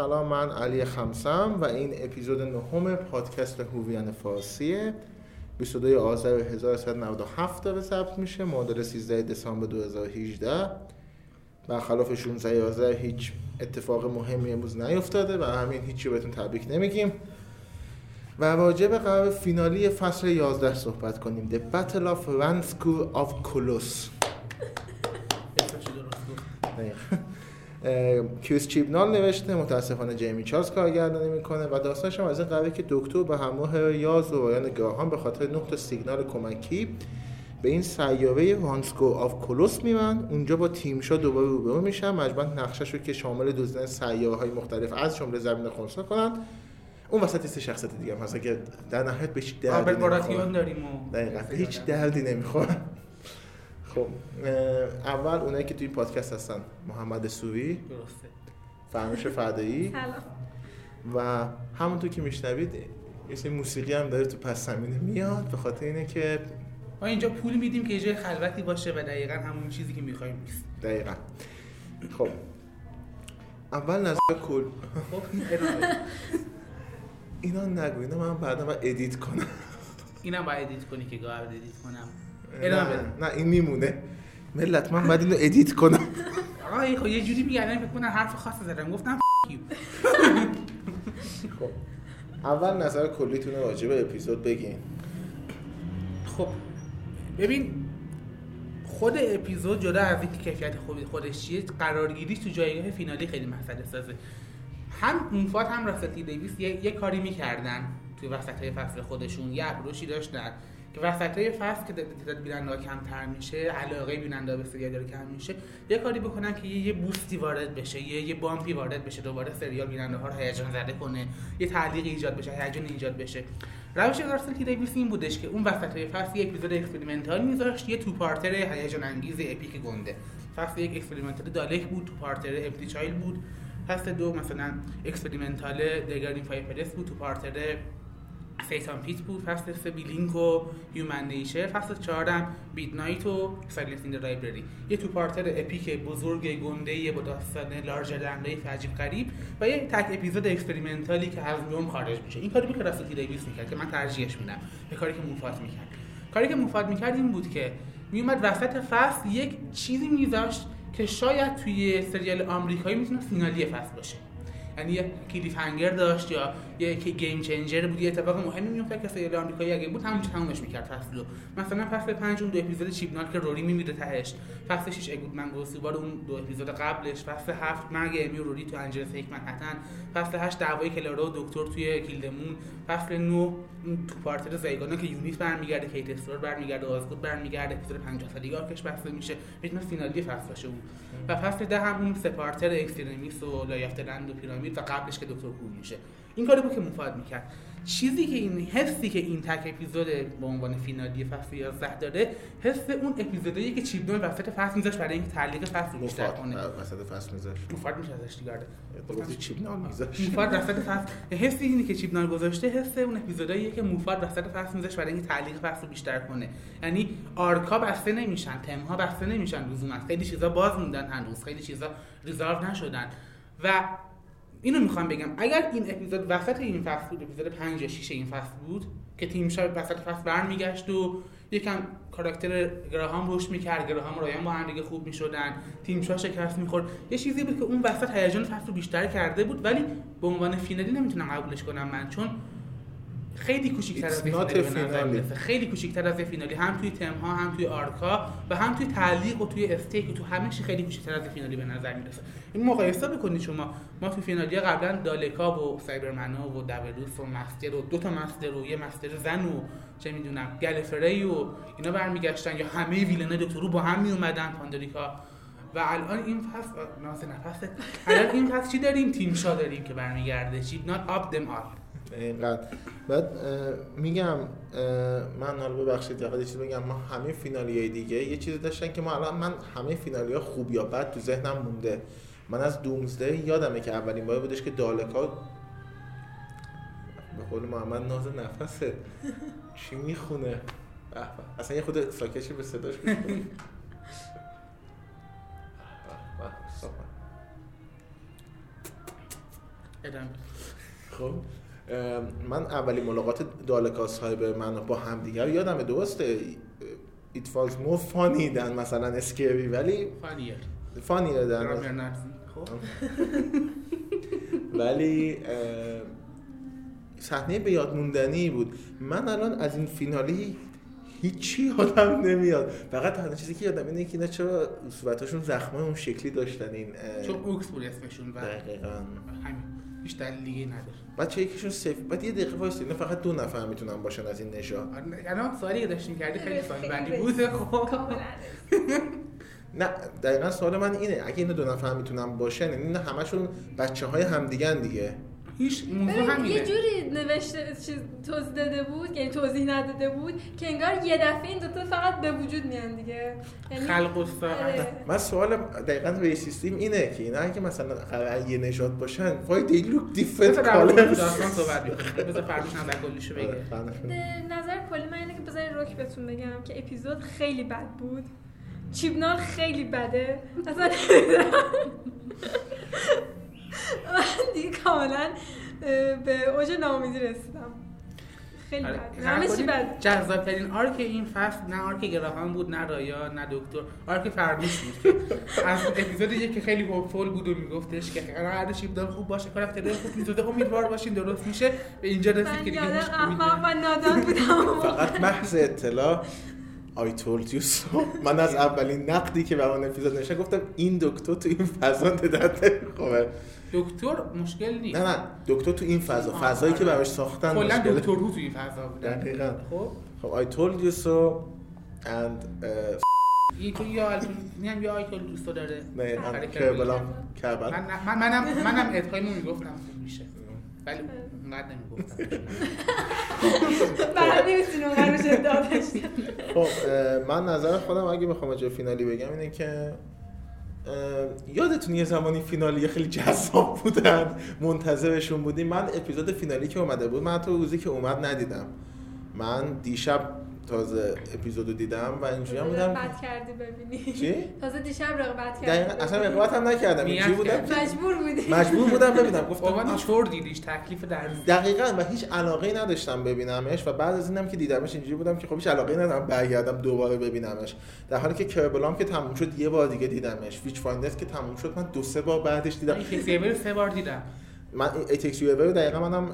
سلام من علی خمسم و این اپیزود نهم پادکست هوویان فارسیه. 22 آذر 1397 داره ثبت میشه. معادل 13 دسامبر 2018 برخلاف 16 آذر هیچ اتفاق مهمی امروز نیفتاده و همین هیچی بهتون تبریک نمیگیم. و راجع به قرار فینالی فصل 11 صحبت کنیم. The Battle of Ranskoor of Kolos کریس چیبنال نوشته متاسفانه جیمی چارلز کارگردانی می‌کنه و داستانش هم از این قراره که دکتر به همراه یاز و رایان گراهام به خاطر تا سیگنال کمکی به این سیاره Ranskoor Av Kolos میرن اونجا با تیم شا دوباره روبرو میشن. مجبورن نقشش رو که شامل دزدیدن سیاره های مختلف از جمله زمین خونسا کنن اون وسط است شخصیت دیگه هم هست که در نهایت به هیچ دردی و دقیقا. هیچ دردی نمی‌خوره. خب اول اونایی که توی این پادکست هستن محمد سوری درسته. فرموش فدایی و همونطور که میشنوید یه سری موسیقی هم داره تو پس زمینه میاد به خاطر اینه که ما اینجا پول میدیم که یه جای خلوتی باشه و دقیقا همون چیزی که می‌خوایم نیست. دقیقا. خب. اول نظر کل خب. اینا نگو اینا من بعدا باید ادیت کنم. اینم باید edit کنی که گاه edit کنم. ادامه. نه این میمونه. ملت من باید اینو edit کنم. آقا خب یه جوری میگردن فکر کنن حرف خاص زدم. گفتم. خب اول نظر کلیتون راجع به اپیزود بگین. خب ببین خود اپیزود جدا از اینکه کیفیت خوبی خودش چیه قرارگیریش تو جایگاه finale خیلی مسئله سازه. هم موفات هم راسل تی دیویس یه, یه کاری می‌کردن توی وسط های فصل خودشون یه approach ی داشتن. که وسط های فصل که تعداد بیننده کمتر میشه علاقه بیننده به سریال داره کم میشه یه کاری بکنن که یه, boost ی وارد بشه یه, یه bump ی وارد بشه دوباره سریال بیننده ها رو هیجان زده کنه یه تعلیق ایجاد بشه هیجان ایجاد بشه. روش راسل تی دیویس این بودش که اون وسط های فصل یه اپیزود experimental میذاشت یه two-parter هیجان انگیز epic گنده. فصل یک experimental Dalek بود two-parter Empty Child بود. فصل دو مثلا experimental The Girl in the Fireplace بود two-parter Satan Pit بود. فصل سه Blink و Human Nature فصل چهارم Midnight و Silence in the Library یه two-parter epic بزرگ گنده با داستان larger than عجیب غریب و یه تک اپیزود experimental ی که از نوم خارج میشه. این کاری بود که راسل تی دیویس می‌کرد که من ترجیحش میدم. به کاری که موفات می‌کرد. کاری که موفات می‌کرد این بود که میومد وسط فصل یک چیزی میذاشت که شاید توی سریال آمریکایی می‌تونه finale فصل باشه. یعنی یه cliffhanger داشت یا یه game changer بود یه اتفاق مهمی میافتاد که سریال آمریکایی اگه بود همونجا تمومش می‌کرد فصلو مثلا فصل 5 اون دو اپیزود چیپنال که روری میمیره تهش. فصل 6 A Good Man Goes to War اون دو اپیزود قبلش. فصل 7 مرگ امی و روری تو Angels Take Manhattan فصل 8 دعوای کلارا و دکتر توی Kill the Moon. فصل 9 اون two-parter زایگانا که یونیت برمیگرده کیت استوارت برمیگرده آزگود برمیگرده اپیزود 50 سالگی arc ش بسته میشه. می‌تونه finale فصل باشه اون و فصل 10 هم اون سه parter Extremis و Lie of the Land و Pyramid و قبلش که دکتر کور میشه. این کاری بود که موفات می‌کرد. چیزی که این حسی که این تک اپیزود به عنوان finale فصل 11 داره حس اون اپیزودایی که چیپنال وسط فصل میذاش برای اینکه تعلیق فصل رو بیشتر کنه. وسط فصل میذاشت موفات میشه ازش دیگه گفتی چیپنال میذاشت موفات وسط فصل حسی اینه که چیپنال گذاشته حس اون اپیزوداییه که موفات وسط فصل میذاش برای اینکه تعلیق فصل رو بیشتر کنه. یعنی آرکا بسته نمیشن تمها بسته نمیشن لزوما. خیلی چیزا باز موندن هنوز خیلی چیزا ریزارو نشدن. و اینو می‌خوام بگم. اگر این اپیزود وسط این فصل بود اپیزود 5 یا 6 این فصل بود که تیم شب وسط فصل برمیگشت و یکم کاراکتر گراهام رشد می‌کرد گراهام و رایان با هم دیگه خوب می‌شدن تیم شا شکست می‌خورد. یه چیزی بود که اون وسط هیجان فصل رو بیشتر کرده بود ولی به عنوان فینالی نمی‌تونم قبولش کنم من چون خیلی کوچیک‌تر از فینالی خیلی کوچیک‌تر از فینالی. هم توی تمها هم توی آرکا و هم توی تعلیق و توی استیک و تو همه چی خیلی کوچیک‌تر از فینالی به نظر می‌رسه. این مقایسه بکنید شما. ما توی فینالی قبلا دالکا و سایبرمنا و دبلوس و مستر و دو تا مستر و یه مستر زن و چه می‌دونم گلفری و اینا برمیگشتن یا همه ویلنای دکترو با هم میومدن پاندریکا و الان این فصل ناز نفسه. الان این فصل چی داریم؟ تیم شا داریم که برمیگرده. چی not up them all. اینقدر. بعد میگم من حالا ببخشید یه چیز بگم. ما همه فینالی های دیگه یه چیزی داشتن که ما الان من همه فینالی ها خوب یا بد تو ذهنم مونده. من از دومزده یادمه که اولین بار بودش که دالکا به قول محمد ناز نفسه. چی می‌خونه. اصلا یه خود ساکشی به صداش. ادامه. خب؟ من اولی ملاقات دالکا صاحب من با همدیگر یادم درسته. It was more funny than مثلا اسکری ولی فانیر فانی دن ولی صحنه به یاد موندنی بود. من الان از این فینالی هیچی یادم نمیاد. فقط تنها چیزی که یادم اینه که اینا چرا صورتاشون زخمای اون شکلی داشتن این چون Ux بود اسمشون و دقیقا. همین دلیل دیگه نداره بچه یکیشون سفید بعد یه دقیقه وایس اینا فقط دو نفر می‌تونن باشن از این نژاد الان سوالی که داشتیم کردی خیلی سوال بعدی خیلی بود خب. نه دقیقا سوال من اینه اگه اینا دو نفر می‌تونن باشن یعنی اینا همشون بچه های همدیگن دیگه. هیچ موضوع همینه. یه جوری نوشته چیز توضیح داده بود یعنی توضیح نداده بود که انگار یه دفعه این دوتا فقط به وجود میان دیگه. یعنی خلق و آره. من سوالم دقیقا ریسیستیم اینه که اینا اگه مثلا قرار یه نژاد باشن different بذار در مورد colors داستان صحبت بکنیم بذار فردوش نظر کلیشو بگه. آره،. به نظر کلی من اینه که بذارین روک بهتون بگم که اپیزود خیلی بد بود. چیبنال خیلی بده. اصلا. من دیگه کاملا به اوج ناامیدی رسیدم. خیلی آره. بد. همه چی بد. جذاب ترین arc این فصل نه arc گراهام بود نه رایان نه دکتر arc فردوش بود. از اپیزود یک که خیلی hopeful بود و میگفتش که قرار شیپدار خوب باشه کاراکتر خوب می‌زده امیدوار باشین درست میشه. به اینجا رسید که من دیگه احمق و نادان بودم. فقط محض اطلاع I told you so. من از اولین نقدی که بر اون اپیزود نشه گفتم این دکتر تو این فضا درد نمی‌خوره دکتر مشکل نیست. نه نه. دکتر تو این فضا آه، فضایی که آره. براش ساختن کلا. دکتر رو توی فضا بود دقیقاً. خب. خب I told you so. And uh, این تو یا نیم یا آیکل دوست داره. نه کربلا من کربلا من منم منم ادغامو می‌گفتم خوب میشه. ولی اونقدر نمی‌گفتم. بعد نمی‌تونی اونقدر روش ادعا داشتی خب من نظر خودم اگه بخوام جای فینالی بگم اینه که یادتون یه زمانی فینالی خیلی جذاب بودن منتظرشون بودیم. من اپیزود فینالی که اومده بود من تو روزی که اومد ندیدم. من دیشب تازه اپیزودو دیدم و اینجوری هم بودم. رقبت کردی ببینی. چی؟ تازه دیشب رقبت کردی. دقیقا اصلا رقابت هم نکردم. اینجوری بودم. مجبور بودی. مجبور بودم ببینم. بابا گفتم چور دیدیش؟ تکلیف در دقیقا و هیچ علاقه نداشتم ببینمش و بعد از اینم که دیدمش اینجوری بودم که خب هیچ علاقه ندارم برگردم دوباره ببینمش. در حالی که Kerblam که تموم شد یه بار دیگه دیدمش. Witchfinders که تموم شد من دو سه بار بعدش دیدم. سه بار دیدم. من It Takes You رو دقیقا منم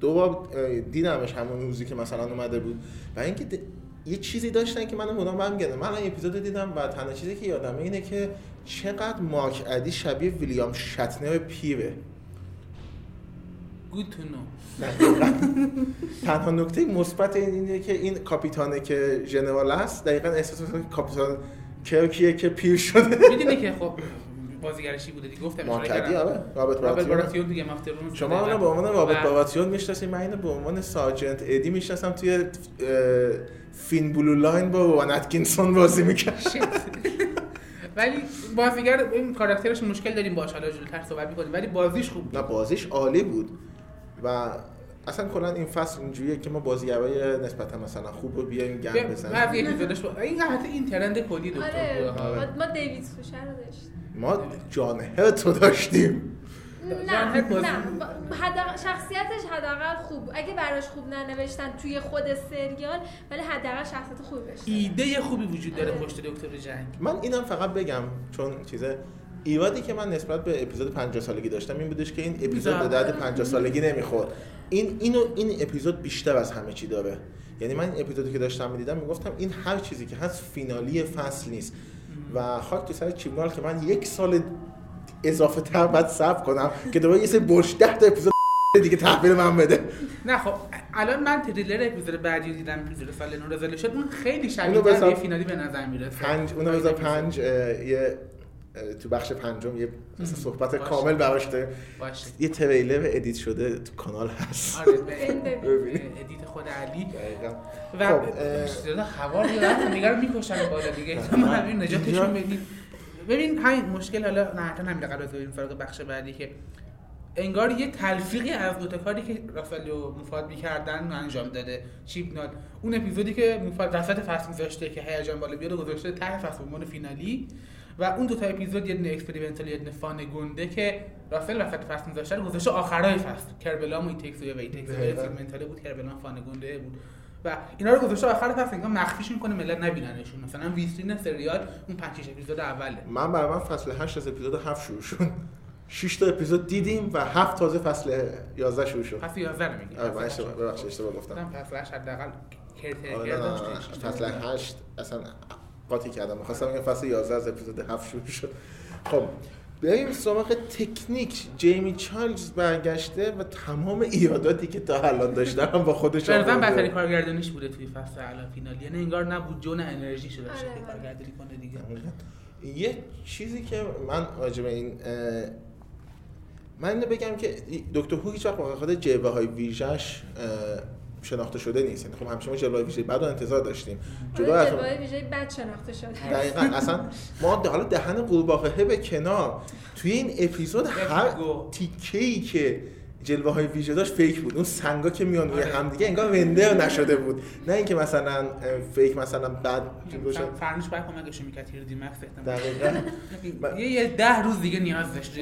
دو بار دیدمش همون روزی که مثلا اومده بود. و اینکه د- یه چیزی داشتن که منو مدام برمیگردن من الان اپیزود دیدم و تنها چیزی که یادمه اینه که چقدر مارک ادی شبیه ویلیام شتنر پیره. good to know. تنها نکته مثبت این اینه که این کاپیتانه که ژنرال است دقیقا احساس کاپیتان کرکیه که پیر شده. می‌دونی که خب بازیگرشی بوده دیگه گفتم کردم. آره رابرت باراتیون دیگه Game of Thrones شما اونو به عنوان رابرت باراتیون می‌شناسید من اینو به عنوان sergeant ادی می‌شناسم توی Thin Blue Line با روآن اتکینسون بازی می‌کرد ولی بازیگر این کاراکترش مشکل داریم باش حالا جلوتر صحبت می‌کنیم ولی بازیش خوب بود. نه بازیش عالی بود و اصلا کلا این فصل اینجوریه که ما بازیگرای نسبتا مثلا خوب رو بیایم گم بعضی بزنیم. با- این حتی این ترند کلی دکتر آره ها. ما- دیوید سوشر رو داشتیم. ما جان هرتو داشتیم. نه نه. حداقل- شخصیتش حداقل خوب. اگه براش خوب ننوشتن توی خود سریال ولی حداقل شخصیت خوبی بشه ایده خوبی وجود داره آره. پشت دکتر جنگ. من اینم فقط بگم چون چیزه ایرادی که من نسبت به اپیزود 50 سالگی داشتم این بودش که این اپیزود به درد 50 سالگی نمی‌خورد. این اینو این اپیزود بیشتر از همه چی داره. یعنی من این اپیزودی که داشتم می‌دیدم می‌گفتم این هر چیزی که هست فینالی فصل نیست. و خاک تو سر چیبنال که من یک سال اضافه تر بعد صبر کنم که دوباره یه سری برش ده تا اپیزود دیگه تحویل من بده. نه خب الان من تریلر اپیزود بعدی رو دیدم اپیزود سال نو رزولوشن اون خیلی شبیه به فینالی به نظر می‌رسه. پنج اونو بذار پنج اه، یه تو بخش پنجم یه صحبت باشه. کامل براش داریم. یه تریلر ادیت شده تو کانال هست. آره. ادیت خود علی. دقیقاً. و خب، هوا دیگه رو می‌کشن بالا دیگه. ما همین نجاتشون بدیم ببین همین مشکل حالا نه حتی همین از بریم سراغ بخش بعدی که انگار یه تلفیقی از دو تا کاری که رافائل و مفاد می‌کردن انجام داده. چیپنال اون اپیزودی که موفات وسط فصل میذاشته که هیجان بالا بیاد و گذاشته ته فصل عنوان finale. و اون دو تا اپیزود یه دونه experimental یه دونه fun گنده که راسل وسط فصل میذاشته رو گذاشته. آخرای فصل. Kerblam و It Takes و It Takes. experimental بود Kerblam fun گنده بود. و اینا رو گذاشته آخر فصل. انگار مخفیش می‌کنه ملت نبیننشون. مثلا ویترین سریال اون 5 6 اپیزود اوله. من برای من فصل 8 از اپیزود 7 شروع شد. 6 تا اپیزود دیدیم و 7 تازه فصل 11 شروع شد. فصل 11 رو میگی آره اشتباه ببخشید اشتباه گفتم. فصل 8 حداقل کرتر آره نه، نه. فصل 8 اصلا قاطی کردم. می‌خواستم بگم فصل 11 از اپیزود 7 شروع شد. خب بریم سراغ تکنیک. جیمی چارلز برگشته و تمام ایراداتی که تا الان داشته هم با خودش به آورده. بدترین کارگردانیش بوده توی فصل الان فینال یعنی انگار نبود جو نه انرژی شده باشه آره، که آره. کارگردانی کنه دیگه. یه چیزی که من راجع به این من اینو بگم که دکتر هو هیچ وقت واقعا جلوه های ویژش شناخته شده نیست. یعنی خب همیشه ما جلوه ویژه بعد رو انتظار داشتیم. جلو حالا از جلوه‌های ویژه بد شناخته شده. دقیقا. اصلا ما حالا دهن قورباغه به کنار. توی این اپیزود هر گو. تیکه ای که جلوه های ویژه داشت فیک بود اون سنگا که میان روی آره. هم دیگه انگار رندر نشده بود نه اینکه مثلا فیک مثلا بعد مثلا فرنوش باید کمکشو می‌کرد تیر دیمکس احتمال دقیقا یه یه ده روز دیگه نیاز داشت.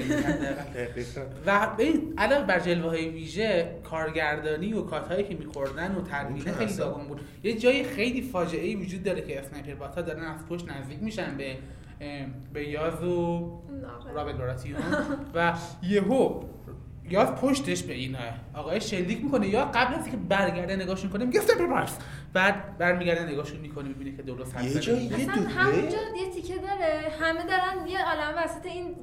و ببین علاوه بر جلوه های ویژه کارگردانی و کات هایی که میخوردن و تدوینه خیلی. داغون بود یه جای خیلی فاجعه ای وجود داره که اسنایپر بات ها دارن از پشت نزدیک میشن به به یاز و. رابرت براتیون و یهو یاز پشتش به اینا. آقای شلیک می‌کنه یا قبل از اینکه برگرده نگاهشون کنه میگه سپر بارس بعد برمیگرده نگاهشون می‌کنه می‌بینه که درست حرف یه. جایی یه همونجا یه تیکه داره. همه دارن یه عالم وسط این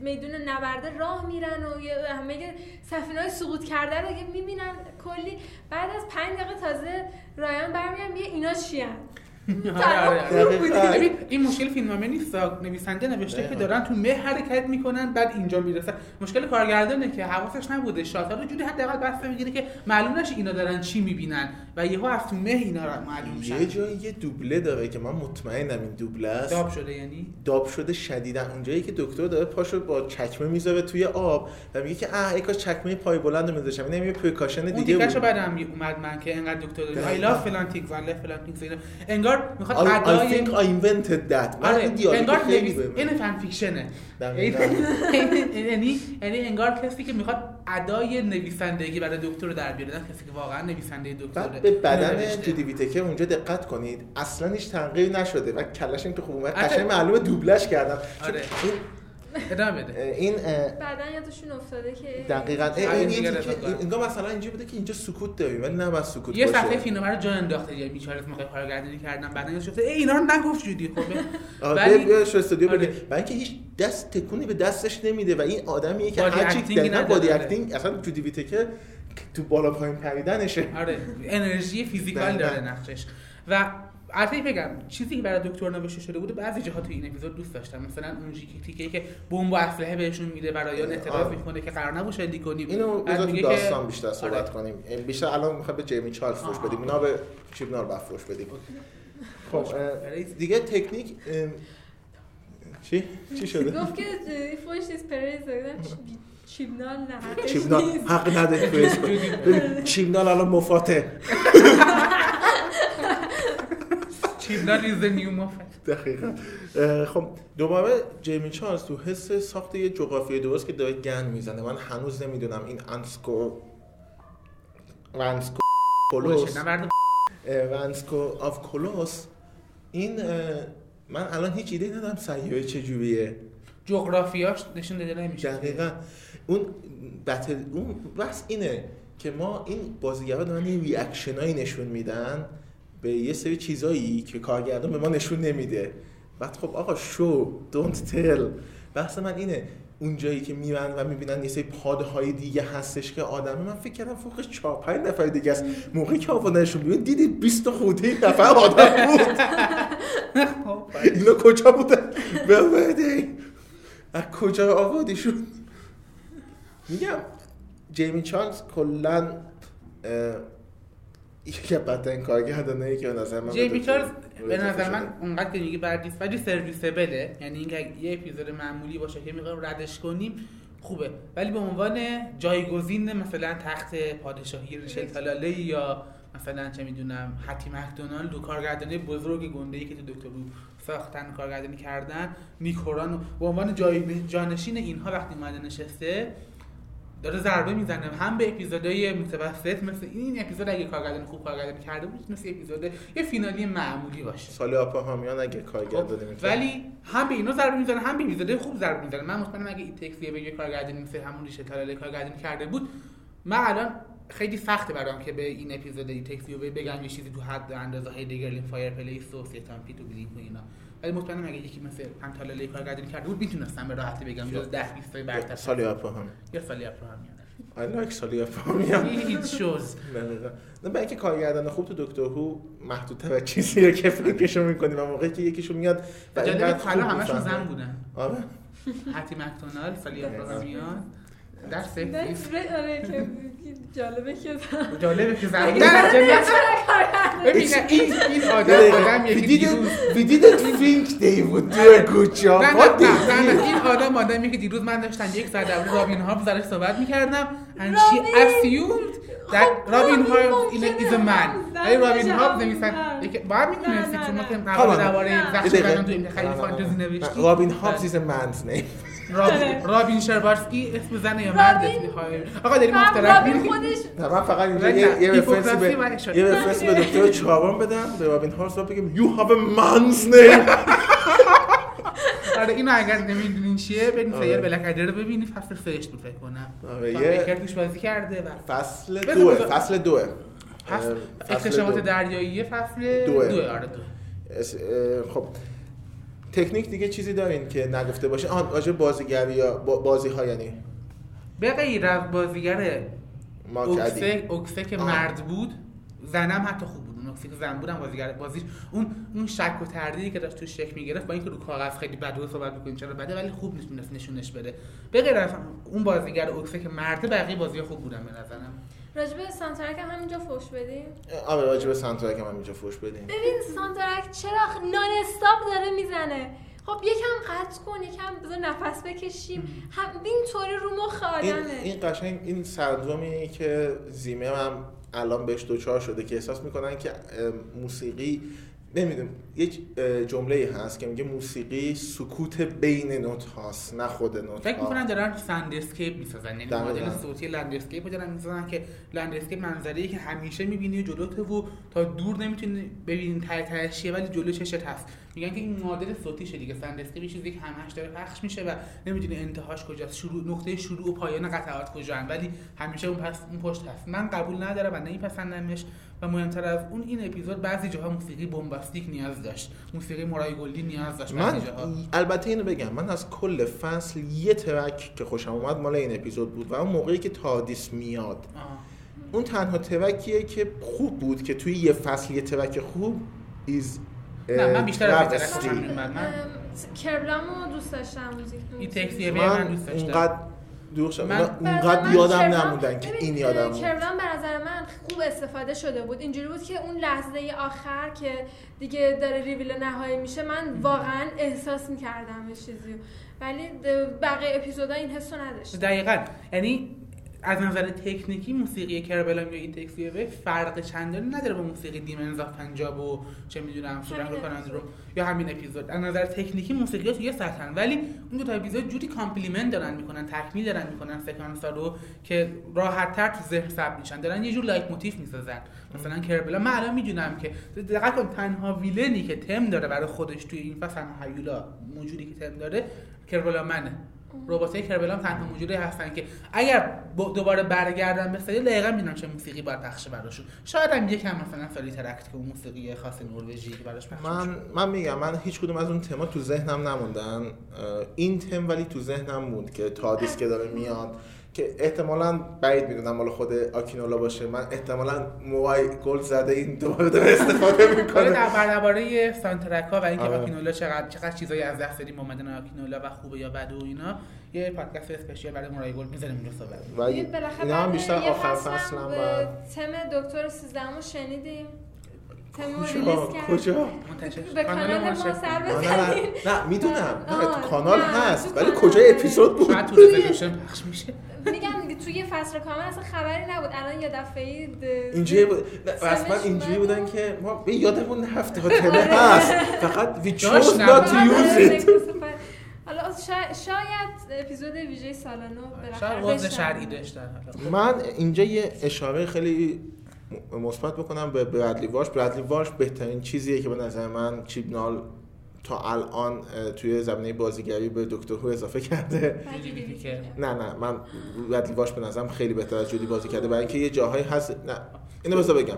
میدون نبرده راه میرن و یه- همه سفینه های سقوط کرده رو یه می‌بینن کلی. بعد از پنج دقیقه تازه رایان برمیگن میگه اینا چیان؟ آره، آره، آره. این مشکل فیلمنامه نیست. نویسنده نوشته که دقیقاً. دارن تو مه حرکت می‌کنن بعد اینجا می‌رسن. مشکل کارگردانه که حواسش نبوده. شاتا رو جوری حداقل بسته می‌گیره که معلوم نشه اینا دارن چی می‌بینن و یهو از تو مه اینا رو معلوم یه میشن جایی یه دوبله داره که من مطمئنم این دوبله است. dub شده یعنی؟ dub شده شدیدن اونجایی که دکتر داره پاشو با چکمه می‌ذاره توی آب و میگه که اه ای کاش چکمه پای بلند رو میذاشم این یه precaution اون دیگه بود. بعدم اومد من که انقدر دکتر. I love فلان love فلان اینا. انگار می‌خواد I, I ادای think I invented that آره انگار نویس این fan fiction ه دقیقاً. یعنی یعنی انگار کسی که می‌خواد ادای نویسندگی برای دکتر در بیاره نه کسی که واقعا نویسنده دکتره به بدن. جودی ویتکر اونجا دقت کنید اصلا هیچ تغییری نشده و کلش این تو خوب اومد آره. قشنگ معلومه دوبلش کردن چون آره. ادامه بده این اه، بعدا یادشون افتاده که دقیقاً آره، این. انگار مثلا اینجا بوده که اینجا سکوت داریم ولی نه بس سکوت یه صفحه فیلم رو جا انداخته یه بیچاره موقع کارگردانی کردن بعدا یادش افتاد ای اینا رو نگفت جودی خب آره ولی- بیا شو استودیو آره. بگه برای اینکه هیچ دست تکونی به دستش نمیده و این آدمیه که هر چی دقیقاً. body acting اصلا جودی ویتکر تو بالا پایین پریدنشه آره انرژی physical. داره نقشش و البته بگم چیزی که برای دکتر نوشته شده بوده بعضی جاها تو این اپیزود دوست داشتم. مثلا اون تیکه که بمب و اسلحه بهشون میده رایان اعتراض آره. می‌کنه که قرار نبود شلیک کنیم. اینو بذار که- داستان بیشتر صحبت آره. کنیم بیشتر الان می‌خواد به جیمی چارلز فوش بدیم. اینا به چیبنال بعد فوش بدیم. خب برای- دیگه تکنیک چی؟ چی شده؟ گفت که فوش دادم چیبنال نه چیبنال. حق نداری چیبنال الان مفاته. چیبنال is the new Moffat. دقیقا. خب دوباره جیمی چارلز تو حس ساخت یه جغرافیای درست که داره گن می‌زنه. من هنوز نمی‌دونم این انسکو رنسکور اه، رنسکور آو کولوس این من الان هیچ ایده ندارم سیاره چجوریه جغرافیاش نشون داده نمیشه. دقیقا. اون battle اون بس اینه که ما این بازیگرا دارن یه reaction ایی نشون میدن. به یه سری چیزایی که کارگردان به ما نشون نمیده. بعد خب آقا show don't tell بحث من اینه اون جایی که میرن و می‌بینن یه سری pod های دیگه هستش که آدمه من فکر کردم فوقش 4 5 نفر دیگه است. موقعی که آوردنشون بیرون دیدید 20 خورده نفر آدم بود. خب، اینا کجا بودن؟ ببرده از کجا آوردیشون؟ میگم جیمی چارلز کلا یکی بدترین کارگردانایی که به نظر من جیمی چارلز به نظر من. اونقدر که میگه بعد نیست ولی سرویسبله. یعنی اینکه یه اپیزود معمولی باشه که می‌خوایم ردش کنیم خوبه. ولی به عنوان جایگزین مثلا تخت پادشاهی ریشل تلاله یا مثلا چه می‌دونم حتی مکدونالد و کارگردانی بزرگ گنده ای که تو دکتر رو ساختن کارگردانی کردن نیکوران و به عنوان جای جانشین اینها وقتی اومده نشسته داره ضربه می‌زنه. هم به اپیزودهای متوسط مثل این اپیزود اگه کارگردان خوب کارگردانی کرده بود مثل اپیزود یه فینالی معمولی باشه. سالی آپاهامیان اگه کارگردانی خب، ولی هم به اینا ضربه می‌زنه هم به اپیزودهای خوب ضربه می‌زنه. من مطمئنم اگه این تکسیه به یه کارگردانی مثل همون ریشه تلاله کارگردانی کرده بود من الان خیلی سخته برام که به این اپیزود این تکسیو بگم یه چیزی تو حد اندازه های دیگرلین فایر پلیس و سیتان پیت و بلیک و اینا. ولی مطمئنم اگه یکی مثل هم تلاله کارگردانی کرده بود می‌تونستم به راحتی بگم جز 10 20 تا برتر سالی آپاهامیان یا سالی اپراهامیان I like سالی آپاهامیان هیچ شوز دقیقاً. نه برای اینکه کارگردان خوب تو دکتر هو محدودتر از چیزیه که فکرشو می‌کنیم و موقعی که یکیشون میاد و اینقدر حالا خوب همشون. زن بودن. آره. حتی مکدونالد سالی اپراهامیان در نه، سکسیس آره که جالبه که جالبه که زن. نه نه جالبه. ببین این این آدم که didn't, دیروز we didn't think they would do a good job. نه نه نه این آدم آدمیه که دیروز من داشتم یک ساعت درباره رابین هاب ازش صحبت می‌کردم and she رابین! assumed that خب، رابین هاب is a man ولی رابین هاب نمیسن. باید می‌تونستی نه، چون ما که. درباره. زخش. کردن تو این خیلی فانتزی. نوشتی رابین هابز is a man's name. رابین رابین شربارسکی اسم زن یا مرد رابین- می‌خوای آقا داریم فقط مختلف رابین. خودش من فقط اینجا یه هیپوکراسی به یه رفرنسی به دکتر چاوان بدم به رابین هابز و بگم you have a man's name. آره اینو اگر نمی‌دونین چیه بریم آره. سریال بلک ادر رو ببینید فصل سهش بود فکر کنم آره، توش بازی کرده و فصل بذار. فصل اکتشافات دو. دریایی فصل دوه. دوه آره دو خب تکنیک دیگه چیزی دارین که نگفته باشه؟ آن راجع بازیگری یا بازی ها یعنی؟ به غیر از بازیگر اوکسه اوکسه که آه. مرد بود زنم حتی خوب بود. اون اوکسه که زن بودم بازیگر بازیش اون اون شک و تردیدی که داشت توش شکل می‌گرفت با اینکه رو کاغذ خیلی بد صحبت می‌کنیم چرا بده ولی خوب می‌تونست نشونش بده. به غیر از اون بازیگر اوکسه که مرد بقیه بازی خوب بودن به نظرم. راجب سانترک هم همینجا فوش بدیم؟ آره راجع به سانترک هم اینجا فوش بدیم. ببین سانترک چرا نان استاپ داره می‌زنه. خب یکم قطع کن یکم بذار نفس بکشیم. هم اینطوری رو مخ این آدمه. این قشنگ این سندرومیه که زیمه هم الان بهش دوچار شده که احساس می‌کنن که موسیقی نمی‌دونم یک جمله هست که میگه موسیقی سکوت بین نوت هاست نه خود نوت فکر. می‌کنن دارن landscape می‌سازن یعنی. مدل صوتی landscape رو دارن می‌سازن که landscape منظره که همیشه می‌بینی جلوته و تا دور نمی‌تونی ببینی ته تهش ولی جلو چشت هست میگن که این مدل صوتیشه دیگه landscape یه چیزی که همش داره پخش میشه و نمی‌دونی انتهاش کجاست شروع نقطه شروع و پایان قطعات کجان ولی همیشه اون پس اون پشت هست من قبول ندارم و نمیپسندمش و مهمتر از اون این اپیزود بعضی جاها موسیقی bombastic نیاز داشت موسیقی مرای گلدی نیاز داشت من البته اینو بگم من از کل فصل یه track که خوشم اومد مال این اپیزود بود و اون موقعی که تاردیس میاد. آه. اون تنها track یه که خوب بود که توی یه فصل یه track خوب ایز نه من بیشتر از کربلامو دوست داشتم موزیک It Takes You Away من دوست داشتم. اونقدر دور شد من- اونقدر یادم نموندن که این یادم بود. کربلام به نظر من خوب استفاده شده بود. اینجوری بود که اون لحظه آخر که دیگه داره ریویل نهایی میشه من واقعا احساس می‌کردم یه چیزی. ولی بقیه اپیزودا این حسو نداشت دقیقا. یعنی از نظر تکنیکی موسیقی کربلام یا It Takes You Away فرق چندانی نداره با موسیقی Demons of پنجاب و چه می‌دونم Tsuranga Conundrum. یا همین اپیزود. از نظر تکنیکی موسیقی توی سطحن ولی اون دو تا اپیزود جوری complement دارن می‌کنن تکمیل دارن می‌کنن سکانس رو که راحت تر تو ذهن ثبت میشن. دارن یه جور leitmotif می‌سازن. مثلا کربلا من الان می‌دونم که دقت کن تنها ویلنی که تم داره برای خودش توی این فصل هیولا موجودی که تم داره کربلا منه. رباتای کربلا هم تنها موجودی هستن که اگر با- دوباره برگردن به سریال دقیقا می‌دونن چه موسیقی باید پخش براشون شاید هم یکم مثلا سالی ترکت که اون موسیقی خاص نروژی که براش پخش من. من میگم من هیچ کدوم از اون تما تو ذهنم نموندن. این تم ولی تو ذهنم موند که تادیس که داره میاد. که احتمالا بعید می‌دونم مال خود آکینولا باشه. من احتمالا موهای گل زده این دوباره داره استفاده حالا می‌کنه. در درباره سانترک ها و اینکه آره. آکینولا چقدر چقدر چیزایی از دست دادیم اومدن آکینولا و خوبه یا بده و اینا یه پادکست اسپشیال برای مرای گل می‌ذاریم اونجا صحبت. اینا هم بیشتر آخر فصل هم تم دکتر 13 رو شنیدیم کجا کجا؟ منتشر به کانال ما. سر نه می‌دونم. نه کانال هست ولی کجای. اپیزود بود؟ شاید تو پخش میشه. میگم دیگه توی فصل کامل اصلا خبری نبود الان یه دفعه اینجوری بود اصلا اینجوری. بودن که ما به یادمون نفته ها تمه هست فقط وی چوز داشت not to نبود. use it حالا شا- شاید اپیزود ویژه سال نو شاید بشنویم. شرعی داشتن. من اینجا یه اشاره خیلی مثبت بکنم به برادلی واش برادلی واش بهترین چیزیه که به نظر من چیبنال تا الان توی زمینه بازیگری به دکتر هو اضافه کرده. که نه نه من برادلی واش به نظرم خیلی بهتر از جودی بازی کرده. برای اینکه یه جاهایی هست نه. اینو بذار بگم.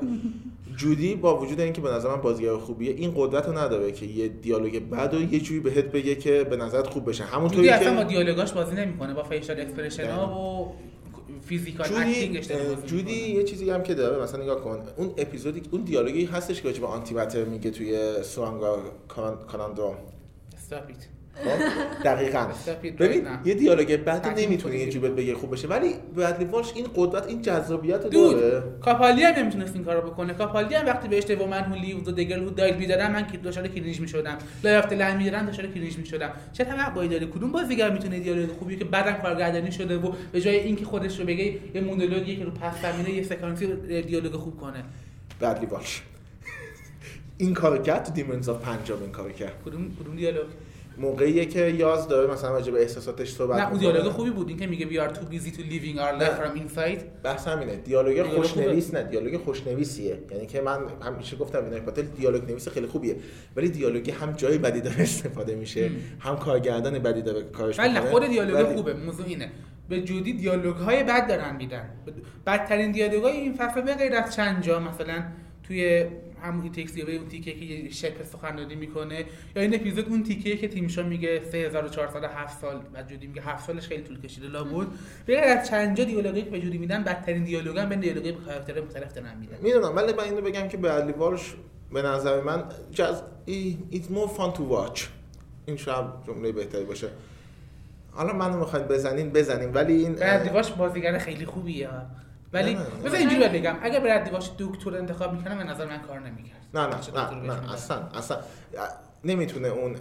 جودی با وجود اینکه به نظر من بازیگر خوبیه این قدرت رو نداره که یه دیالوگ بد و یه جوری بهت بگه که به نظرت خوب بشه. همونطوری جودی اصلا با که دیالوگاش بازی نمی‌کنه با facial expression ها و physical جودی جودی. یه چیزی هم که داره مثلا نگاه کن اون اپیزودی اون دیالوگی هستش که راجع به anti میگه توی Tsuranga Conundrum. خب دقیقاً. Stop it ببین. یه دیالوگ تخمی نمی‌تونه یه بهت بگه خوب بشه ولی برادلی واش این قدرت این جذابیت رو داره. کاپالدی هم نمی‌تونست این کارو بکنه. کاپالدی هم وقتی بهش و Man Who Lived و The Girl Who Died می‌دیدم من که دچار cringe می‌شدم. Lie of the Land می‌دیدم دچار cringe می‌شدم. چه توقعی داره کدوم بازیگر می‌تونه دیالوگ خوبی که بعدم کارگردانی شده و به جای اینکه خودش رو بگه یه مونولوگی که رو پس زمینه یه سکانسی دیالوگ خوب کنه؟ برادلی واش این کار کرد تو Demons of پنجاب این کار کرد. کدوم کدوم دیالوگ؟ موقعیه که یاز داره مثلا راجع به احساساتش صحبت نه اون. دیالوگ خوبی بود این که میگه we are too busy to living our life from inside. بحث همینه. دیالوگ خوشنویس نه دیالوگ خوشنویسیه. یعنی که من همیشه گفتم این پاتل دیالوگ نویس خیلی خوبیه. ولی دیالوگی هم جای بدی داره استفاده میشه. هم کارگردان بدی داره کارش ولی. خود دیالوگ خوبه موضوع اینه. به جودی دیالوگ های بد دارن میدن. بدترین دیالوگ های این فصل به غیر از چند جا مثلا توی همون تکسی به اون تیکه که یه شپ سخنرانی می‌کنه. یا این اپیزود اون تیکه که تیمشا میگه 3407 سال بعد جودی میگه 7 سالش خیلی طول کشیده لا بود. به غیر از چند جا دیالوگی که به جودی میدن بدترین دیالوگ هم بین دیالوگای به کاراکترهای مختلف دارن میدن. می‌دونم ولی من اینو بگم که برادلی والش به نظر من جز it's more fun to watch. این شاید جمله بهتری باشه. حالا منو می‌خواید بزنین بزنین ولی این برادلی واش بازیگر خیلی خوبیه. ولی نه، نه، نه. بذار اینجوری بهت بگم. اگه برادلی واش دکتر انتخاب می‌کنم به نظر من کار نمی‌کرد. نه نه نه نه. اصلا اصلا. نمی‌تونه اون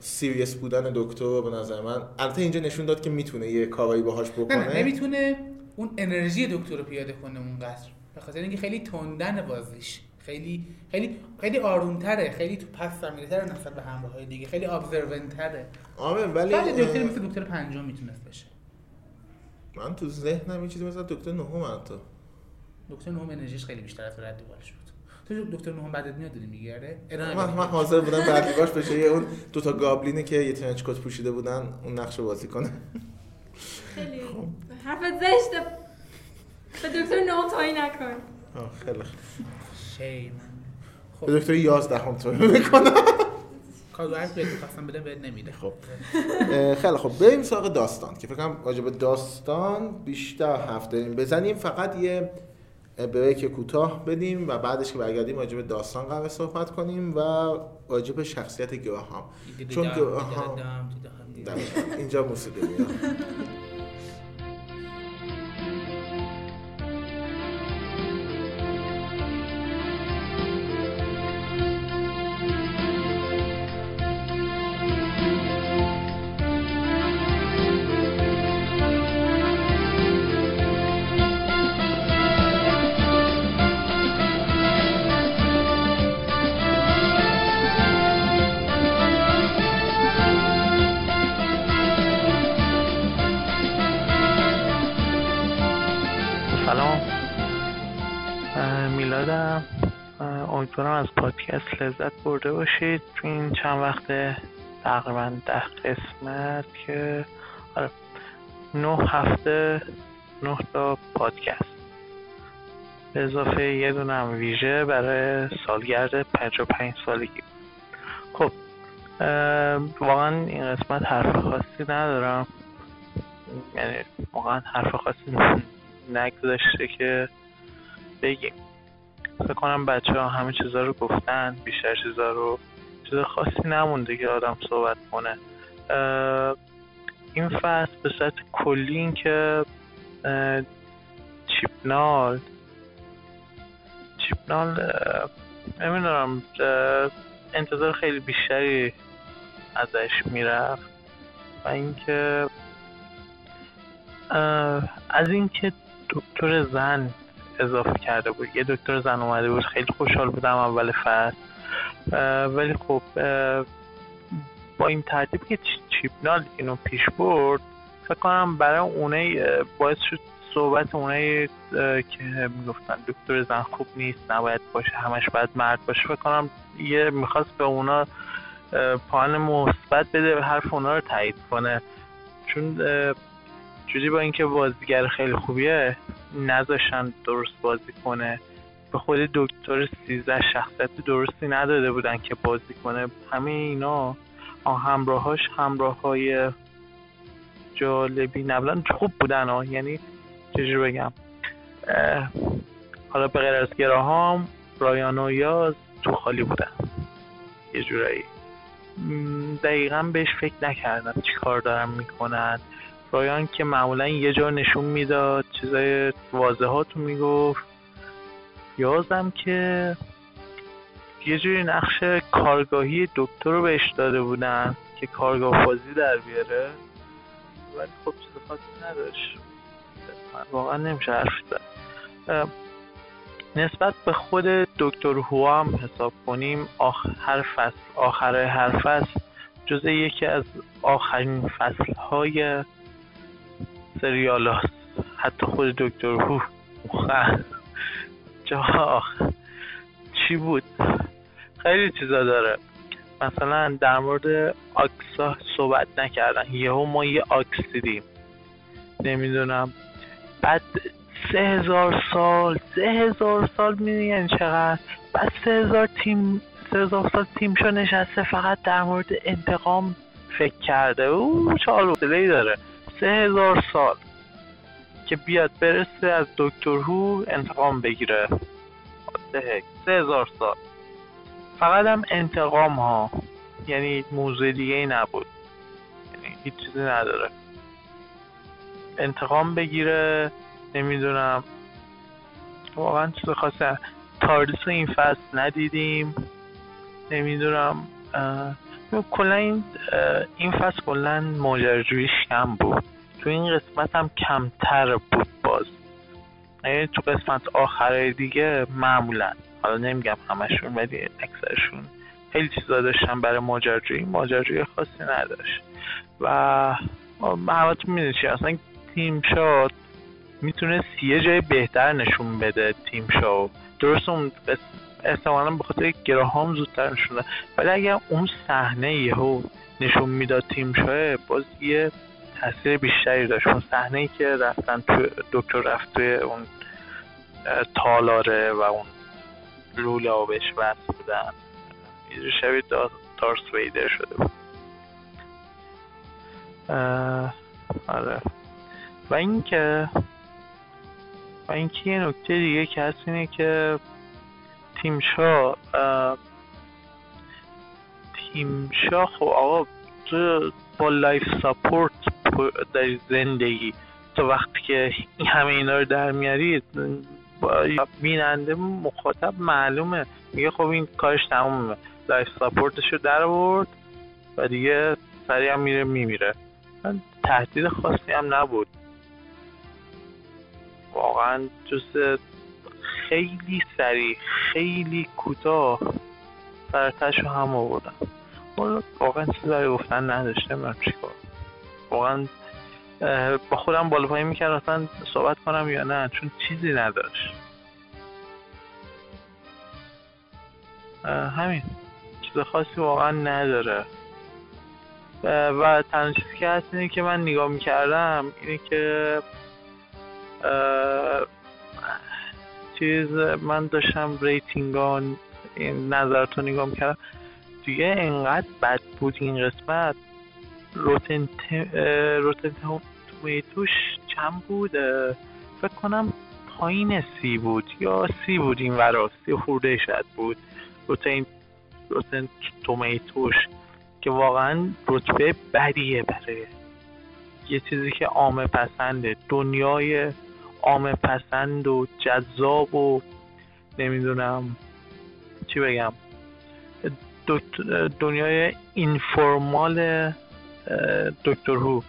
سیریس بودن دکتر به نظر من البته اینجا نشون داد که می‌تونه یه کارایی باهاش نه نه بکنه نمی‌تونه اون انرژی دکتر رو پیاده کنه اونقدر. به خاطر اینکه خیلی تندن بازیش. خیلی خیلی خیلی آرومتره. خیلی تو پس زمینه‌تر نسبت به همراه های دیگه. خیلی ابزرونتره آره ولی بعد دکتر مثل دکتر پنجم می‌تونست بشه. من تو ذهنم یه چیزی مثل دکتر نهم حتی دکتر نهم انرژیش خیلی بیشتر از رد بالش بود تو دکتر نهم بعدت میاد آره ادامه من. من حاضر بودم بعدیگاش بشه. یه اون دوتا گابلینه که یه ترنچ کت پوشیده بودن اون نقش رو بازی کنه. خیلی خب. حرفت زشته. به دکتر نو تایی نکن. آه، خیلی خوب. شیم خب. به دکتر یازدهم تو می‌کنم. کادو هر بهت می‌خواستم بده بهت نمیده. خب. خیلی خب بریم سراغ داستان که فکر کنم راجع به داستان بیشتر حرف داریم. بزنیم فقط یه بریک کوتاه بدیم و بعدش که برگردیم راجع به داستان قرار صحبت کنیم و راجع به شخصیت گراهام. چون گراهام. اینجا موسیقی میاد. پادکست لذت برده باشید تو این چند وقت تقریبا ده قسمت که آره نه هفته نه تا پادکست. به اضافه یه دونه هم ویژه برای سالگرد پنج و پنج سالگی. خب واقعا این قسمت حرف خاصی ندارم. یعنی واقعا حرف خاصی نگذاشته که بگیم. فکر کنم بچه ها همه چیزا رو گفتن بیشتر چیزا رو چیز خاصی نمونده که آدم صحبت کنه. این فصل به صورت کلی این که چیپنال چیپنال نمی‌دونم انتظار خیلی بیشتری ازش می‌رفت و اینکه از اینکه دکتر زن اضافه کرده بود. یه دکتر زن اومده بود. خیلی خوشحال بودم اول فصل ولی خب با این ترتیب که چیپنال اینو پیش برد فکر کنم برای اونه باعث شد صحبت اونه که می‌گفتن دکتر زن خوب نیست نباید باشه همش باید مرد باشه. فکر کنم یه می‌خواست به اونا پایان مثبت بده و حرف اونا رو تایید کنه. چون جوری با اینکه بازیگر خیلی خوبیه نذاشتن درست بازی کنه. به خود دکتر سیزده شخصیت درستی نداده بودن که بازی کنه. همه اینا همراهاش همراه های جالبی نبودن. خوب بودن ها. یعنی چجور بگم؟ حالا به غیر از گراهام رایان و یاز تو خالی بودن. یه جورایی. دقیقا بهش فکر نکردم چی کار دارم می‌کنن. رایان که معمولا یه جا نشون می‌داد چیزای واضحاتو می‌گفت. یازم که یه جوری نقش کارگاهی دکتر رو بهش داده بودن که کارگاه بازی در بیاره. ولی خب چیز خاصی نداشت. واقعا نمیشه حرف زد. نسبت به خود دکتر هو هم حساب کنیم آخر فصل آخر هر فصل جزء یکی از آخرین فصل های سریال هست. حتی خود دکتر هو جا چی بود؟ خیلی چیزا داره. مثلا در مورد آکسا صحبت نکردن. یهو ما یه آکس دیدیم. نمی‌دونم. بعد سه هزار سال سه هزار سال می‌دونی یعنی چقدر؟ بعد سه هزار تیم سه هزار سال تیم شو نشسته فقط در مورد انتقام فکر کرده. او چه ای داره. سه هزار سال که بیاد برسه از دکتر هو انتقام بگیره. سه هزار سال. فقط هم انتقام ها. یعنی موضوع دیگه ای نبود. یعنی هیچ چیزی نداره. انتقام بگیره. نمی‌دونم. واقعا چیز خاصه تاریس این فصل ندیدیم. نمی‌دونم. کلا این این فصل کلا ماجراجوییش کم بود. تو این قسمت هم کمتر بود باز. یعنی تو قسمت آخره دیگه معمولا. حالا نمیگم همشون ولی اکثرشون خیلی چیزا داشتن برای ماجراجویی. ماجراجویی خاصی نداشت. و همتون می‌دونی چی؟ اصلا تیم شاد می‌تونه یه جای بهتر نشون بده تیم شو درست اون احتمالا به خاطر گراهام زودتر نشون ولی اگر اون صحنه یهو نشون می‌داد تیم شوه باز یه تاثیر بیشتری داشت. اون صحنه ای که رفتن تو دکتر رفت توی اون تالاره و اون لوله آبش بس بودن. یه شبیه دارث ویدر شده بود. آره. و اینکه و اینکه یه نکته دیگه که هست اینه که تیم شا تیم شا خب آقا تو با life support در زندگی. تو وقتی که همه اینا رو در میارید بیننده مخاطب معلومه. میگه خب این کارش تمومه. life support ش رو در آورد و دیگه سریع هم میره میمیره. تهدید خاصی هم نبود. واقعا جز خیلی سریع خیلی کوتاه سر و تهش رو هم آوردن. واقعا چیزی برای گفتن نداشته من چیکار واقعا با خودم بالا پایین می‌کرد اصلا صحبت کنم یا نه چون چیزی نداشت. همین. چیز خاصی واقعا نداره. و تنها چیزی که هست اینه که من نگاه می‌کردم اینه که چیز من داشتم ریتینگان نظرتو نگاه می‌کردم. دیگه انقدر بد بود این قسمت. روتن روتن تومیتوش چند بود؟ فکر کنم پایین سی بود یا سی بود این ورا. سی خورده شد بود. روتن روتن تومیتوش که واقعا رتبه بدیه برای یه چیزی که عامه پسنده. دنیای عامه پسند و جذاب و نمی‌دونم چی بگم. دنیای اینفورمال دکتر هو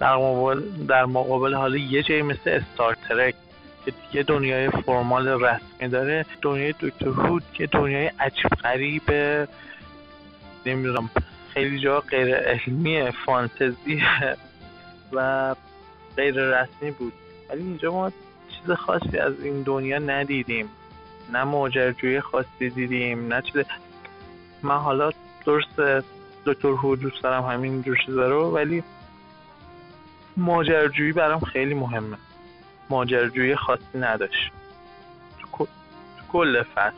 در مقابل در مقابل حالا یه جایی مثل استار ترک که دیگه دنیای فرمال رسمی داره. دنیای دکتر هو که دنیای عجیب غریب نمی‌دونم خیلی جا غیر علمی فانتزی و غیر رسمی بود. ولی اینجا ما چیز خاصی از این دنیا ندیدیم. نه ماجراجویی خاصی دیدیم نه چیز. من حالا درست دکتر هو دوست دارم همین جور چیزا رو ولی ماجراجویی برام خیلی مهمه. ماجراجویی خاصی نداشت. تو, کل- فصل.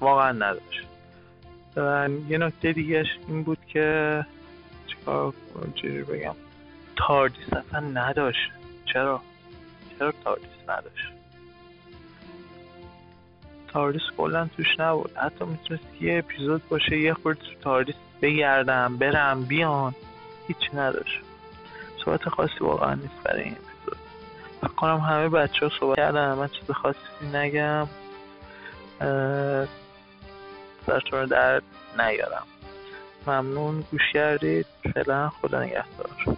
واقعا نداشت. یه نکته دیگهش این بود که چیکار چجوری بگم. تاردیس اصلا نداشت. چرا؟ چرا تاردیس نداشت؟ تاردیس کلا توش نبود. حتی می‌تونست یه اپیزود باشه یه خورده تو تاردیس بگردم برم بیان هیچی نداشت. صحبت خاصی واقعا نیست برای این اپیزود. فکر کنم همه بچه ها صحبت کردن من چیز خاصی نگم. سرتون رو در نیارم. ممنون. گوش کردید. فعلا خدا نگهدار.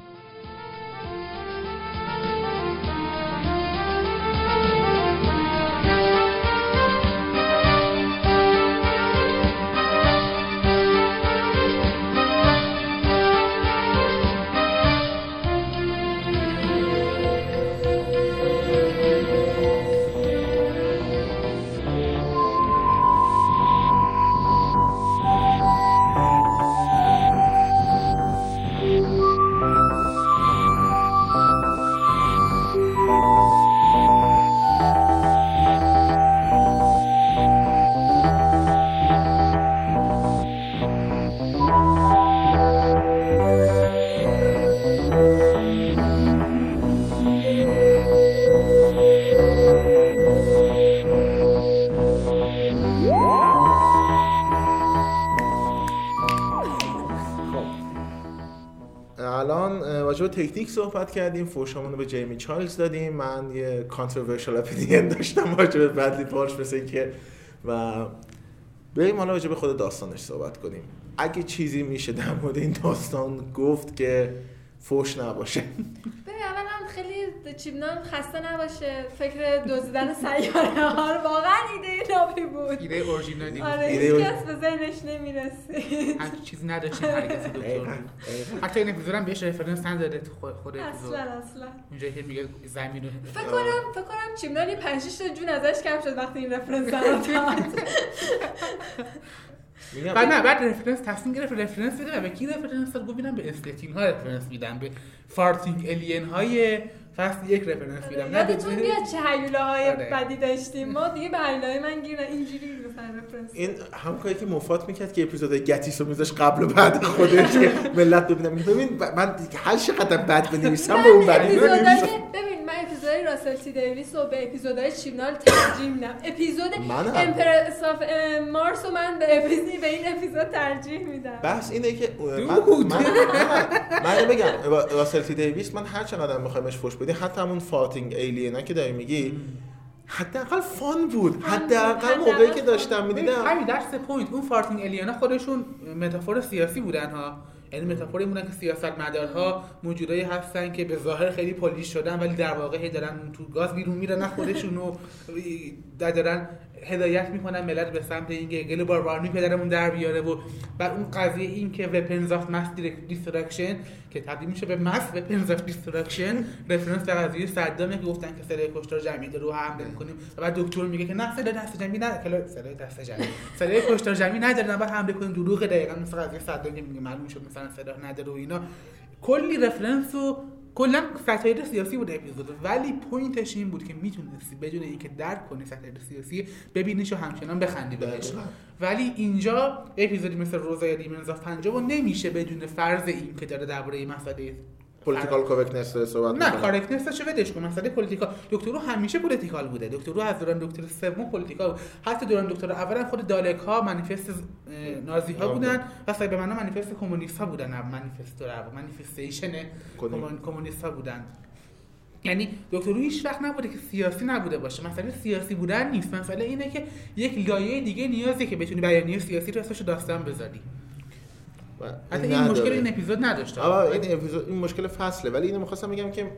صحبت کردیم فوشمون رو به جیمی چارلز دادیم. من یه کانتروورشال اپینین داشتم راجع به بدلی پارش مثل که و بریم حالا راجع به خود داستانش صحبت کنیم. اگه چیزی میشه در مورد این داستان گفت که فوش نباشه. خیلی چیبنان خسته نباشه. فکر دزدیدن سیاره ها رو واقعا ایده نابی بود. ایده اورجینالی بود آره ایده هیچ کس به ذهنش نمی‌رسید. همچین چیزی نداشتیم هرگز دکتر. حتی این اپیزود هم بهش reference نداره تو خود- اپیزود اصلا اصلا. اونجایی که میگه زمین رو فکر کنم فکر کنم چیبنال یه 5 6 تا جون ازش کم شد وقتی این reference رو بعد نه بعد reference تصمیم گرفت reference بده و به کی reference داد؟ گفت به اسلیتین ها reference میدم به farting alien های فصل یک reference میدم نه یادتون بیاد چه هیولاهای آره. بدی داشتیم. ما دیگه به هیولاهای من گیر اینجوری مثلا reference این هم کاری که موفات می‌کرد که اپیزود گتیس رو میذاش قبل و بعد خودش که ملت ببینم. ببین من هر چقدر بد بنویسم به اون بدی. ببین من اپیزودهای راسل تی دیویس و به اپیزودهای چیبنال ترجیح میدم. اپیزود. Empress of Mars رو من به اپیزود به این اپیزود ترجیح میدم. بحث اینه که من. من, من, بگم. را- راسل تی دیویس من هر چقدر میخوایمش فوش بدی حتی همون farting alien ا که داری میگی حداقل fun بود. حداقل موقعی که. داشتم می‌دیدم. همین درس point اون farting alien ا خودشون metaphor سیاسی بودن ها. یعنی metaphor ی بودن که سیاستمدارها موجودایی هستن که به ظاهر خیلی polite شدن ولی در واقع هی دارن تو گاز بیرون میرن نه خودشونو دارن هدایت می‌کنن ملت به سمت اینکه global warming پدرمون در بیاره و بعد اون قضیه این که weapons of mass destruction که تبدیل میشه به mass weapons of destruction reference به قضیه صدامه که گفتن که سلاح کشتار جمعی رو حمله می‌کنیم و بعد دکتر میگه که نه سلاح دست جمعی نه کلا سلاح دست جمعی. سلاح کشتار جمعی نداره بعد حمله کنیم. دروغ دقیقا مثل قضیه صدام میگه معلوم شد مثلا سلاح نداره و اینا. کلی reference و کلا satire سیاسی بود اپیزود ولی point ش این بود که می‌تونستی بدون اینکه درک کنی satire سیاسی ببینیش و همچنان بخندی بهش. ولی اینجا اپیزودی مثل روزا یا Demons of رو نمیشه بدون فرض این که داره درباره مسئله political correctness داره صحبت نه. correctness چه بدش کن مسئله political دکتر هو همیشه political بوده. دکتر هو از دوران دکتر سوم political بود. حتی دوران دکتر اول خود دالک ها منیفست نازی ها. بودن و سایب معنا منیفست کمونیست ها بودن منیفست رو منیفستیشن؟ کمونیست ها بودن. یعنی دکتر رو هیچ وقت نبوده که سیاسی نبوده باشه. مسئله سیاسی بودن نیست. مسئله اینه که یک لایه دیگه نیازی که بتونی بیانیه سیاسی رو داستان بذاری. حتی این نداره. مشکل این اپیزود نداشته این اپیزود این مشکل فصله ولی اینو می‌خواستم بگم که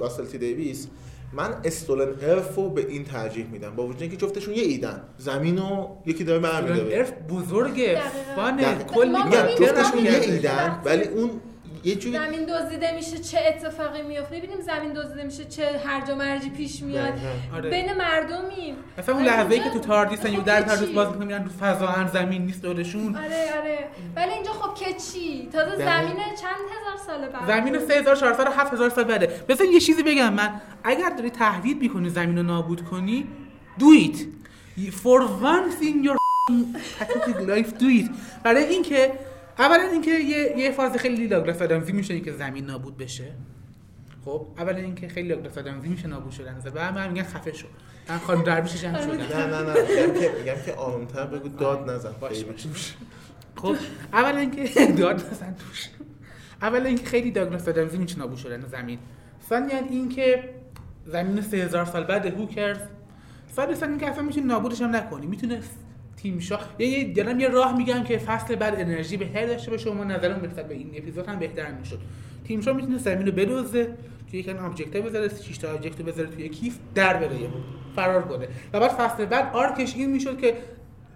راسل تی دیویس من استولن ارف رو به این ترجیح میدم با وجود اینکه جفتشون یه ایدن زمین رو یکی داره برمیداره ارف بزرگه. فانه. کلی جفتشون یه ایدن ولی اون یه جوری زمین دزدیده میشه چه اتفاقی میفته ببینیم زمین دزدیده میشه چه هرج و مرجی پیش میاد. آره. بین مردمیم مثلا اون ولی لحظه ای که تو تاردیسن خب یه در تاردیس چی؟ باز می‌کنن میرن رو فضا هم زمین نیست دورشون آره آره. ولی اینجا خب که چی؟ تازه دقیقاً. زمین چند هزار سال بعد. زمین 3400 7000 سال بعده. مثلا یه چیزی بگم من. اگر داری تهدید می‌کنی زمین رو نابود کنی do it. For once in your pathetic life do it. برای اینکه اولا اینکه یه یه فاز خیلی داگلاس آدمزی میشه که زمین نابود بشه. خب اولا اینکه خیلی داگلاس آدمزی میشه نابود شدن و بعد من میگن خفه شو. من خانم درویش جمع شدن نه نه نه میگم که میگم که آرومتر بگو داد نزن. باش،. باش. خب اولا اینکه داد نزن توش. اولا اینکه خیلی داگلاس آدمزی میشه نابود شدن زمین. ثانیا اینکه زمین 3000 سال بعد who cares ثالثا اینکه اصلا می‌تونی نابودش هم نکنی. می‌تونه تیم شا یه دارم یه راه میگم که فصل بعد انرژی بهتری داشته باشه و نظرم نسبت به این اپیزود هم بهتر می‌شد. تیم شا می‌تونه زمین رو بدوزه توی یک object بذاره 6 تا object بذاره توی کیف در بره یهو. فرار کنه. و بعد فصل بعد arc ش این می‌شد که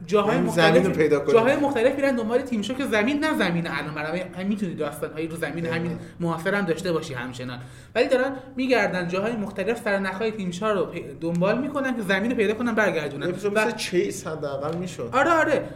جاهای مختلف رو پیدا کنه. جاهای مختلف میرن دنبال تیم شا که زمین نه زمین الان. برای هم می‌تونی داستان هایی رو زمین همین معاصر هم داشته باشی همچنان. ولی دارن میگردن جاهای مختلف سرنخهای تیم شا رو دنبال می‌کنن که زمین رو پیدا کنن برگردونن. اپیزود و- مثل Chase حداقل می‌شد. آره آره.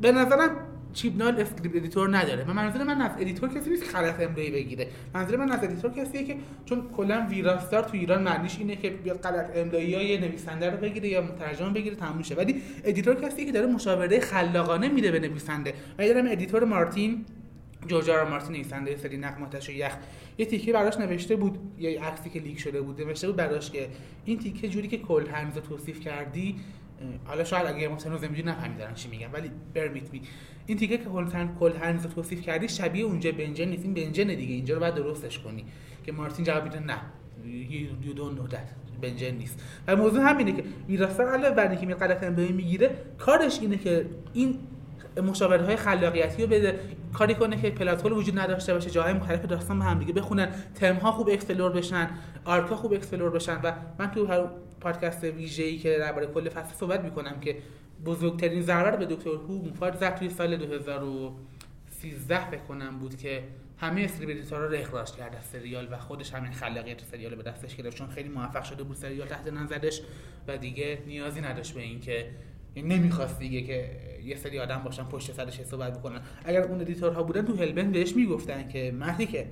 به نظرم چیبنال script editor نداره. من منظور من از editor کسی نیست غلط املایی بگیره. منظور من از editor کسیه که چون کلا ویراستار تو ایران معنیش اینه که بیاد غلط املایی های نویسنده رو بگیره یا مترجم بگیره تموم شه. ولی editor کسیه که داره مشاوره خلاقانه میده به نویسنده. و یادم editor مارتین جورجارا مارتین نویسنده سری نقماتش و یخ. یه تیکه براش نوشته بود یه عکسی که لیک شده بود نوشته بود براش که این تیکه جوری که کل هنز توصیف کردی حالا شاید اگه مثلا زمینی نفهمیدن چی میگم ولی برمیت می این تیکه که هن کل هنز توصیف کردی شبیه اونجا بنجن نیست این بنجن دیگه اینجا رو باید درستش کنی. که مارتین جواب میده نه you don't know that بنجن نیست. و موضوع همینه که ویراستار علاوه بر اینکه می غلط املایی می‌گیره کارش اینه که این مشاوره خلاقیتی رو بده. کاری کنه که plot hole وجود نداشته باشه جاهای مختلف داستان به هم دیگه بخونن. تم ها خوب explore بشن arc ها خوب explore بشن. و من تو هر پادکست ویژه‌ای که درباره کل فصل صحبت می‌کنم که بزرگترین ضرر به دکتر هو موفات زد توی سال 2013 فکر کنم بود که همه script editor ها رو اخراج کرد از سریال و خودش همین خلاقیت سریال رو به دستش گرفت. چون خیلی موفق شده بود سریال تحت نظرش و دیگه نیازی نداشت به این که یعنی نمی‌خواست دیگه که یه سری آدم باشن پشت سرش صحبت بکنن. اگر اون editor ها بودن تو Hell Bent بهش می‌گفتن که مرتیکه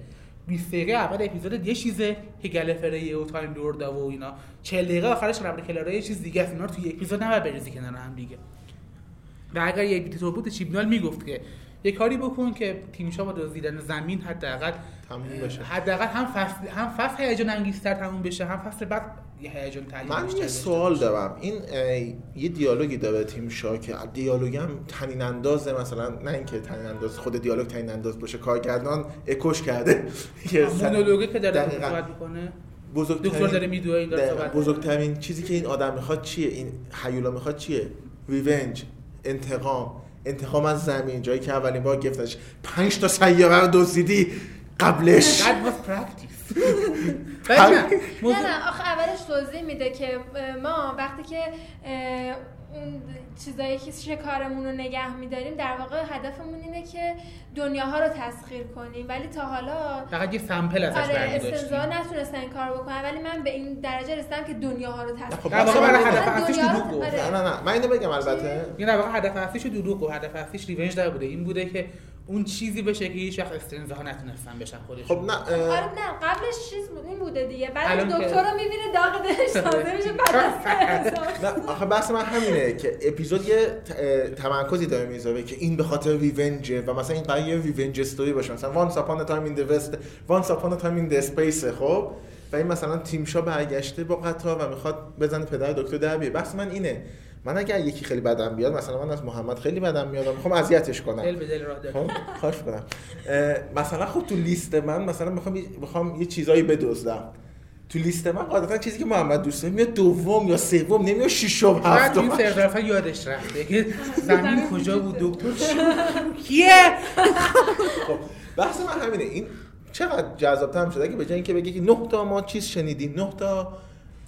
20 دقیقه اول اپیزود یه چیزه که گلیفریه و Time Lord و اینا 40 دقیقه آخرش درباره کلاراست یه چیز دیگه است. اینا رو توی اپیزود نباید بریزی کنار هم دیگه. و اگر یه editor بود چیبنال می‌گفت که یه کاری بکن که تیمشا با دزدیدن زمین حداقل تموم بشه. حداقل هم فصل هم فصل هیجان انگیزتر تموم بشه هم فصل بعد هیجان من یه سوال. دارم. این یه دیالوگی داره تیم شا که دیالوگ هم تنین اندازه مثلا نه اینکه تنین انداز خود دیالوگ تنین انداز باشه کارگردان اکوش کرده. که مونولوگی که داره. صحبت می‌کنه. بزرگترین داره میدوه این داره بزرگترین چیزی که این آدم می‌خواد چیه؟ این حیولا می‌خواد چیه؟ ریونج انتقام. انتقام از زمین جایی که اولین بار گرفتش. پنج تا سیاره رو دزدیدی قبلش. That was practice. ولی هم- نه، نه آخه اولش توضیح میده که ما وقتی که اون چیزایی که شکارمون رو نگه میداریم در واقع هدفمون اینه که دنیاها رو تسخیر کنیم. ولی تا حالا فقط یه سمپل ازش آره استنزا نتونستن این کار بکنن. ولی من به این درجه رسیدم که دنیاها رو تسخیر خب، در واقع برای هدف من اصلیش دروغ گفت. آره. نه نه نه. من اینو بگم البته. این در واقع هدف اصلیش دروغ و هدف اصلیش ریونج در بوده. این بوده که اون چیزی بشه که هیچ وقت استنزاها نتونستن بشن خودشون. خب نه آره نه قبلش چیز بود این بوده دیگه. بعد دکتر رو می‌بینه داغ دلش تازه میشه بعد نه آخه بحث من همینه که اپیزود یه تمرکزی داره می‌ذاره که این به خاطر revenge ه و مثلا این قرار یه revenge story باشه. مثلا once upon a time in west once upon a time in space خب؟ و این مثلا تیمشا برگشته با قطار و می‌خواد بزنه پدر دکتر در بیاره. بحث من اینه من اگر یکی خیلی بدم بیاد مثلا من از محمد خیلی بدم میاد و می‌خوام اذیتش کنم. دل به دل خب خواهش کنم مثلا خب تو لیست من مثلا می‌خوام یه- می‌خوام یه چیزایی بدزدم. تو لیست من قاعدتا چیزی که محمد دوست داره میاد دوم یا سوم نمیاد ششم بعد این هفتم سرورفا یادش رفته که زمین کجا بود دکتر؟ کیه؟ خب بحث من همینه. این چقدر جذابتر شده اگه به جای اینکه بگی که نه تا ما چیز شنیدیم نه تا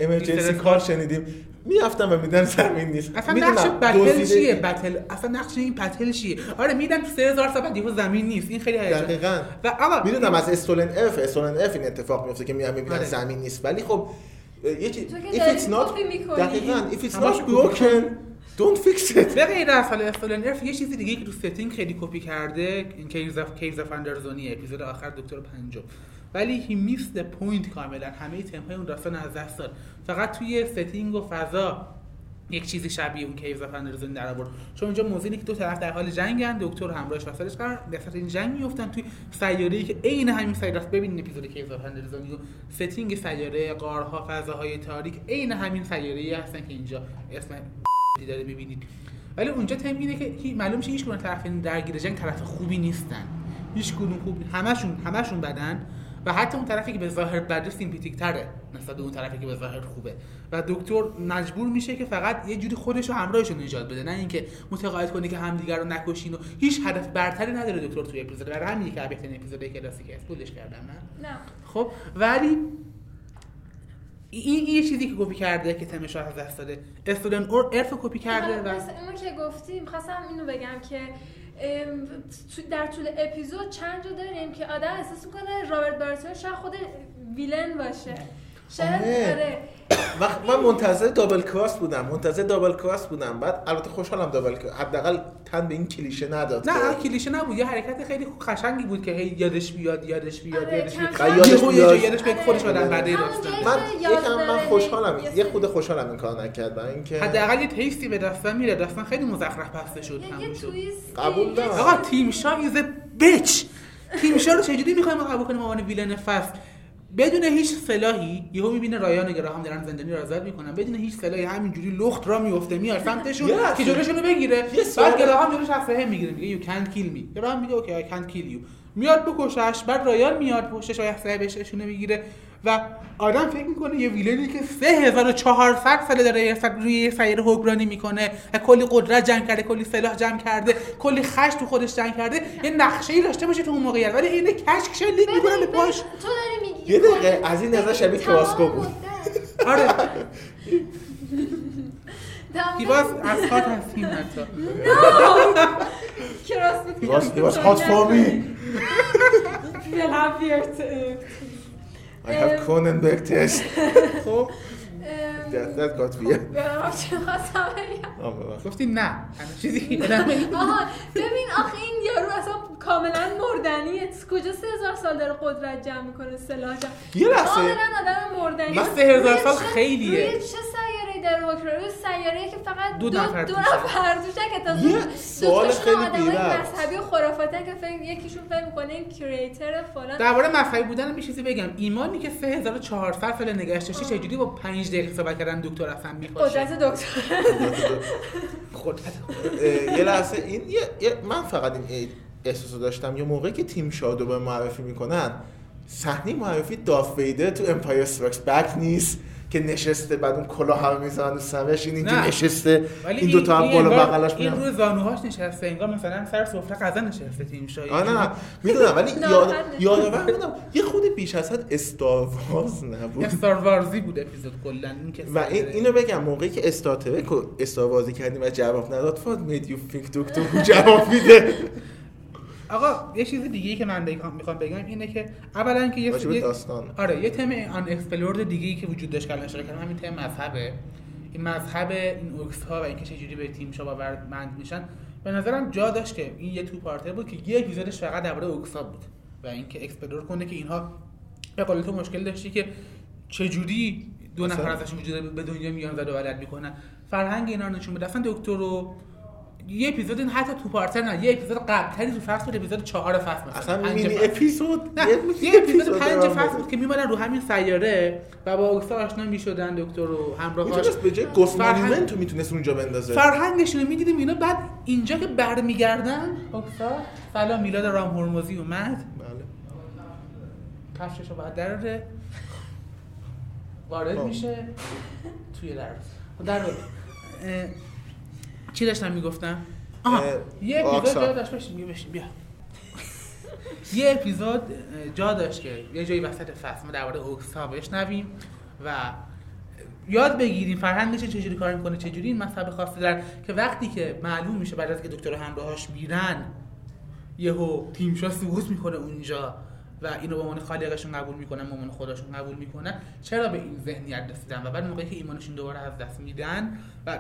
emergency call شنیدیم. می‌رفتن و میدن زمین نیست. اصلا نقش battle چیه؟ battle اصلا نقش این battle چیه؟ آره میدن تو 3000 سال بعد زمین نیست. این خیلی هیجان دقیقاً. و آقا می‌دونم از Stolen Earth Stolen Earth این اتفاق میفته که میان می‌بینن آره. زمین نیست. ولی خب که if it's not. دقیقاً. If it's not broken don't fix it. به غیر از حالا Stolen Earth یه چیزی دیگه که تو setting خیلی کپی کرده این Caves of Caves of Androzani اپیزود آخر دکتر پنجم. ولی هی miss point کاملا. همه تم‌های اون داستان از دست داد. فقط توی setting و فضا یک چیزی شبیه اون Caves of Androzani در آورد. چون اونجا اینه که دو طرف در حال جنگن دکتر همراهش وسطش قرار وسط این جنگ میفتن توی سیاره‌ای که عین همین سیاره است. ببینید اپیزود Caves of Androzani و setting سیاره غارها فضاهای تاریک عین همین سیاره‌ای هستن که اینجا اسم داره ببینید ولی اونجا تم اینه که معلوم میشه هیچ کدوم طرف این درگیر جنگ طرف خوبی نیستن. هیچ کدوم خوب همشون همشون بدن. و حتی اون طرفی که به ظاهر بده sympathetic تره نسبت به اون طرفی که به ظاهر خوبه. و دکتر مجبور میشه که فقط یه جوری خودش و همراهش رو نجات بده. نه اینکه متقاعد کنه که همدیگر رو نکشین و هیچ هدف برتری نداره دکتر توی اپیزود. برای همینه که بهترین اپیزود کلاسیک spoil ش کردم نه؟ نه. خب ولی این یه چیزی که کپی کرده که تمش از دست داده. Stolen Earth کپی کرده و مثل اونو که گفتیم خواستم اینو بگم که در طول اپیزود چند جا داریم که آدم احساس می‌کنه رابرت بارتون شاید خود ویلن باشه. وقت من منتظر دابل کراس بودم. منتظر دابل کراس بودم. بعد البته خوشحالم دابل کراس حداقل تن به این کلیشه نداد. نه کلیشه نبود. یه حرکت خیلی قشنگی بود که هی یادش بیاد یادش بیاد آره، یادش بیاد. یادش بیاد. یادش بیاد خودش آره. آدم داستان. جایی من یکم من خوشحالم. یه خود خوشحالم این کار نکرد. برای اینکه حداقل یه twist ی به داستان میره. داستان خیلی مزخرف بسته شد تموم شد قبول دارم. آقا تیم شا is bitch تیم شا رو چجوری می‌خوایم ما قبول کنیم؟ عنوان villain فصل. بدون هیچ سلاحی یهو می‌بینه رایان گراهام دارن زندانی رو آزاد می‌کنن. بدون هیچ سلاحی همینجوری لخت را میفته میاد سمتشون. که جلوشونو بگیره. بعد گراهام جلوش اسلحه می‌گیره میگه یو کانت کیل می گراهام میگه اوکی آی کانت کیل یو میاد بکشش بعد رایان میاد پشتش بهش نشونه می‌گیره. و آدم فکر می‌کنه یه ویلنی که 3400 ساله داره یه سر- روی یه سیاره حکمرانی می‌کنه و کلی قدرت جمع کرده کلی سلاح جمع کرده کلی خش تو خودش جمع کرده یه نقشه ای داشته باشه تو اون موقعیت. ولی اینه کشک شلیک می‌کنه به پاش. تو داری میگی. یه دقیقه از این نظر شبیه تمام کراسکو بود. آره. باز از خاط هستیم حتی. کراس بود He was, he was I have Cronenberg test. خب that, got weird. آه، ببخشید. گفتی نه. چیزی آها. ببین آخه این یارو اصلا کاملا مردنیه. کجا سه هزار سال داره قدرت جمع می‌کنه؟ سلاح جمع. یه لحظه. کاملا آدم مردنی من سه هزار سال خیلیه. روی چه حکم روی سیاره که فقط دو دو نفر دو توشه. نفر توشن که دو سوال خیلی بی‌ربط. مذهبی و خرافاتن که فکر یکیشون فکر می‌کنه این کریتر فلان. درباره مذهبی بودن یه چیزی بگم. ایمانی که 3400 سال نگهش داشتی چجوری با 5 دقیقه صحبت کردن دکتر اصلا میپاشه قدرت دکتر. اه، یه لحظه این یه, یه- من فقط این احساس رو داشتم. یه موقعی که تیم شا رو معرفی می‌کنن صحنه معرفی دارث ویدر تو Empire Strikes Back نیست. که نشسته بعد اون کلاه هم می‌زنن سرش. این اینجا نه. نشسته. ولی این دوتا هم بالا بغلش این میرن. روی زانوهاش نشسته. انگار مثلا سر سفره غذا نشسته تیم شایی آه نه نه. می‌دونم ولی یاد. یادآور بودم. یه خود بیش از حد استار وارز نبود. استار وارزی بود اپیزود کلا. این که و این اینو بگم موقعی که استار ترک استار کردیم و جواب نداد فاد میدیو فیک دکتر جواب میده. آقا یه چیز دیگه ای که من می‌خوام بگم اینه که اولا که یه داستان. آره یه تم آن اکسپلورد دیگه ای که وجود داشت که الان اشاره کردم همین تم مذهبه این مذهب این اوکس ها و اینکه چجوری به تیم شا باورمند میشن به نظرم جا داشت که این یه two-parter بود که یه اپیزودش فقط درباره اوکس ها بود و اینکه explore کنه که اینها به قول تو مشکل داشتی که چجوری دو؟ نفر ازشون وجود به دنیا میان و ولد می‌کنن فرهنگ اینا رو نشون بده اصلا دکتر رو یه اپیزود این حتی two-parter نه یه اپیزود قبلتری تو فصل بود اپیزود چهار فصل مثلا اصلا مینی. اپیزود؟ نه یه اپیزود پنج فصل بود که میمدن رو همین سیاره و با اوکسا آشنا می‌شدن دکتر و همراهاش می‌تونست به جای Ghost فرهنگ- Monument رو می‌تونست اونجا بندازه. فرهنگشون رو می‌دیدیم اینا بعد اینجا که برمیگردن اوکسا سلام میلاد رام هرمزی اومد. بله. کفشش رو بعد دراره وارد خب. میشه. توی در در چی داشتم می‌گفتم؟ آها یه اپیزود. جا داشت بشین بیا بشین بیا. یه اپیزود جا داشت که یه جایی وسط فصل ما درباره اوکسا بشنویم و یاد بگیریم فرهنگش چجوری کار می‌کنه چجوری این مذهب خاصی دارن که وقتی که معلوم میشه بعد از که دکتر همراهاش میرن یهو تیمشا سقوط می‌کنه اونجا و اینو به عنوان خالقشون قبول می‌کنن به عنوان خداشون قبول می‌کنن چرا به این ذهنیت رسیدن؟ و بعد موقعی که ایمانشون دوباره از دست میدن و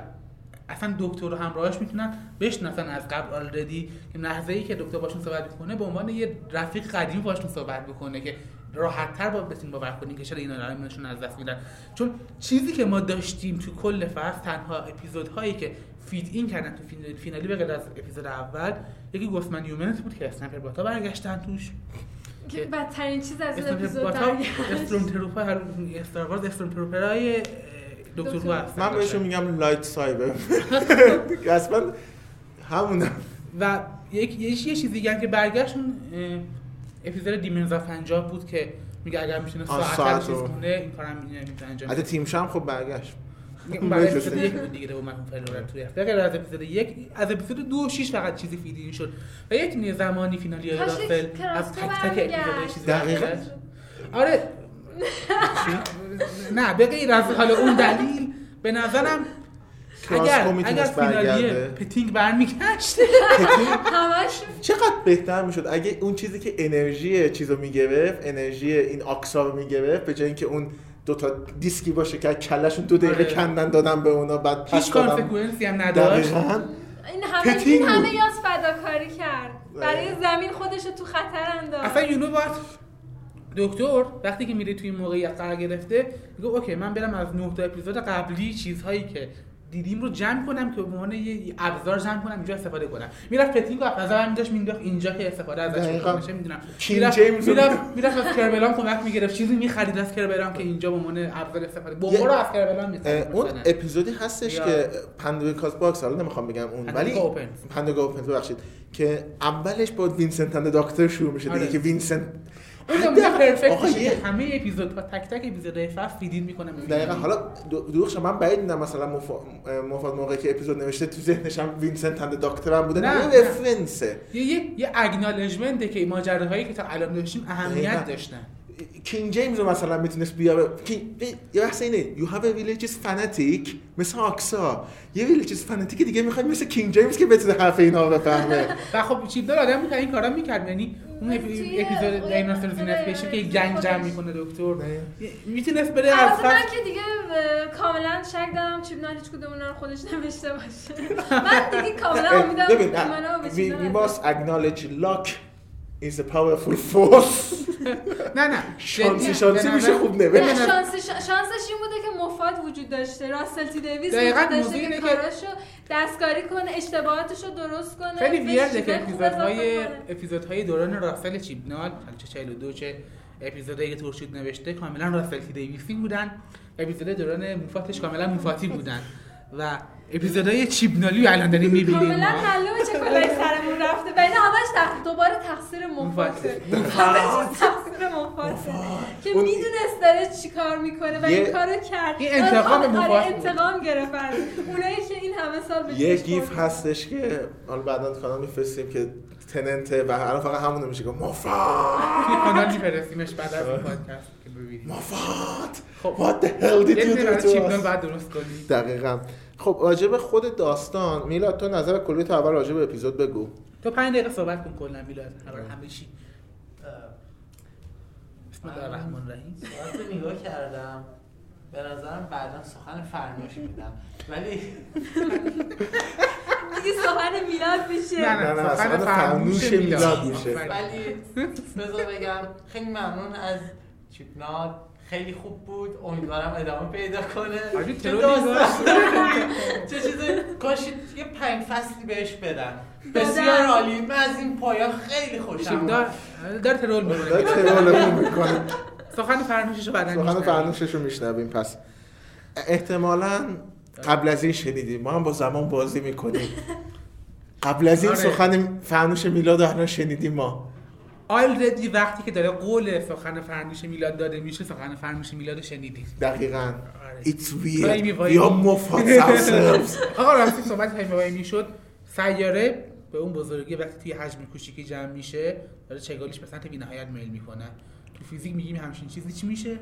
اصلا دکتر و همراهاش می‌تونن بشناسن از قبل آلردی که لحظه ای که دکتر باشون صحبت می‌کنه به عنوان یه رفیق قدیمی باشون صحبت بکنه که راحت تر با بتونین باور کنین که چرا اینا دارن ایمانشون از دست میدن. چون چیزی که ما داشتیم تو کل فصل تنها اپیزودهایی که feed in کردن تو finale- finale ای به غیر از اپیزود اول یکی Ghost Monument بود که sniper bot ا برگشتن توش. که بدترین چیز از این اپیزود bot ا برگشت. stormtrooper استار وارز stormtrooper ای دکتر هستن من بهشون میگم lightsaber. اصلا همونه و یک یه, چیز دیگه هم که برگشت اون اه، اپیزود دیمنز پنجاب بود که میگه اگر می‌تونه ساعت ساعت چیز رو. کنه این کارم می‌تونه انجام حتی بده. تیمش هم خب برگشت. برای اپیزود. یک بود دیگه فلورن توی به غیر از اپیزود یک از اپیزود دو و شیش فقط چیزی فیدین شد. و یک زمانی فینالی راسل کراس از تک تک. اپیزودهای چیزی دقیقاً. آره نه به غیر از حالا اون دلیل به نظرم اگر اگر می‌تونست finale برگرده. پتینگ برمیگشت. همش. چقدر بهتر می‌شد؟ اگه اون چیزی که انرژی چیزو می‌گرفت انرژی این آکسا رو می‌گرفت به جای اینکه اون دو تا دیسکی باشه که کلشون دو دقیقه آره. کندن دادن به اونا بعد پس دادن. consequence ی هم نداشت. این همه این. همه یاز فداکاری کرد. برای زمین خودش رو تو خطر انداخت. اصلا you know باید دکتر وقتی که میره توی این موقعیت قرار گرفته میگه okay من برم از نه تا اپیزود قبلی چیزهایی که دیدیم رو جمع کنم که به عنوان یه ابزار جمع کنم اینجا استفاده کنم می‌رفت پتینگ رو از نظر میداشت مینداخت اینجا که استفاده ازش. بکنه می‌دونم می‌رفت می‌رفت از Kerblam کمک می‌گرفت چیزی می‌خرید از Kerblam که اینجا به عنوان ابزار استفاده بمب رو از Kerblam می‌خرید اون اپیزودی هستش که Pandorica's box حالا نمی‌خوام بگم اون ولی Opens. Pandorica Opens ببخشید که اولش با Vincent and the Doctor شروع میشه دیگه آره. که وینسنت اون نمونه آقا، perfect شه یه- همه اپیزودها تک تک اپیزودهای فصل feed in می‌کنه دقیقا حالا دو- دروغ من بعید می‌دونم مثلا موفا- موفات موقعی که اپیزود نوشته تو ذهنش هم Vincent and the Doctor هم بوده. نه، نه نه. reference ه یه یه یه acknowledgement ه که ماجراهایی که تا الان داشتیم اهمیت دقیقاً. داشتن. کینگ جیمز رو مثلا می‌تونست بیاره. کی- یه بحث اینه. You have a village is fanatic. مثل آکسا. یه village is fanatic دیگه می‌خواد مثل کینگ جیمز که بتونه حرف اینا رو بفهمه. و خب چیپ دار آدم می‌کنه این کارا می‌کرد. یعنی اون توی اپیزود دایناسور اپیزود زینفیشن که گنگ جمع. می‌کنه دکتر. می‌تونست بره از من که دیگه کاملا شک دارم چیپ هیچ کدوم اونا رو خودش نوشته باشه. من دیگه کاملا امیدم ایمانا به we, is a powerful force. نه نه. شانسی شانسی میشه خوب نه، نوشت شانسش این بوده که مفاد وجود داشته. راسل تی دیویس دقیقاً داشته اینه که کاراشو دستکاری کنه اشتباهاتشو درست کنه خیلی ویرده که اپیزودهای. اپیزودهای دوران راسل چیبنال چه 42 چه اپیزودایی که تورشید نوشته کاملا راسل تی دیویسی بودن. اپیزود دوران موفاتش کاملا موفاتی بودن. و اپیزودهای چیبنالی رو الان داریم می‌بینیم. کاملا معلومه چه کلایی سرمون رفته. و اینا همش. دوباره تقصیر مفاته. همش تقصیر مفاته. که می‌دونست داره چی کار می‌کنه و این کارو کرد. این انتقام آره، مفاد بود. انتقام گرفت. از اونایی که این همه سال به یه گیف. هستش که حالا بعدا تو کانال میفرستیم که تننته و الان فقط همون میشه که مفاد کانال میفرستیمش بعد از این پادکست. ببینیم. مفاد! خب. What the hell did you do باید درست کنیم دقیقا. خب راجع به خود داستان میلاد تو نظر کلی تو اول راجع به اپیزود بگو. تو پنج دقیقه صحبت کن کلا میلاد. همه چی. بسم الله الرحمن الرحیم. وقتی نگاه کردم. به نظرم بعدا سخن فرمایشی میدم. ولی دیگه سخن میلاد میشه. نه نه، نه، سخن فرموش میلاد. میشه. ولی بذار بگم خیلی ممنون از چیپنات خیلی خوب بود. امیدوارم ادامه پیدا کنه. چه چه چیزی؟ کاش یه پنج فصلی بهش بدن. بسیار. عالی. من از این پایان خیلی خوشم. دار داره ترول می‌کنه. ترولمون می‌کنه. سخن فرموشش رو بعدا سخن میشنویم. فرنوشش رو میشنویم. پس احتمالا قبل از این شنیدیم. ما هم با زمان بازی می‌کنیم. قبل از این آره. سخن فرنوش میلاد رو شنیدیم ما. آلردی وقتی که داره قول سخن فرنوش میلاد داده میشه سخن فرنوش میلاد رو شنیدید دقیقا. We are Moffat ourselves. آقا راستی صحبت هایفای می‌شد سیاره به اون بزرگی وقتی توی حجم کوچیکی جمع میشه داره چگالیش به سمت بی‌نهایت میل می‌کنه. تو فیزیک میگیم همچین چیزی چی میشه؟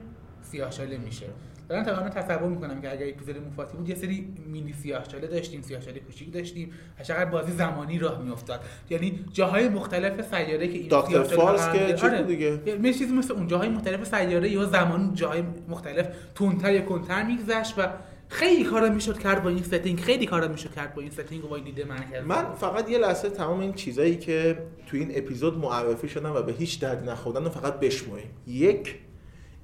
سیاهچاله میشه. دارن تقریبا تصور می‌کنم که اگر اپیزود مفاتی بود یه سری مینی سیاهچاله داشتیم سیاهچاله کوچیک داشتیم چقدر بازی زمانی راه میافتاد یعنی جاهای مختلف سیاره که این فارس قرار که آره. بود دیگه؟ یه چیزی مثل اون جاهای مختلف سیاره یا زمان جاهای مختلف تونتر یا کنتر میگذشت و خیلی کارا می‌شد کرد با این setting خیلی کارا می‌شد کرد با این setting و با این دیده مرکز من فقط یه لحظه تمام این چیزایی که تو این اپیزود معرفی شدن و به هیچ درد نخوردن فقط بشمریم یک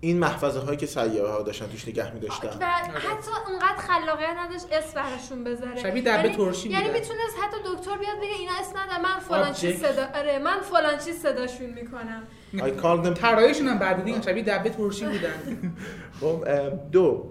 این محفظه هایی که سیاره ها داشتن توش نگه می و داشتن حتی اونقدر خلاقیت نداشت اسم براشون بذاره. شبیه دبه یعنی- ترشی یعنی. می‌تونست حتی دکتر بیاد بگه اینا اسم ندارم من فلان چیز. صدا آره من فلان چیز صداشون می‌کنم. I call them طراحیشون هم بعد دیگه شبیه دبه ترشی بودن خب، دو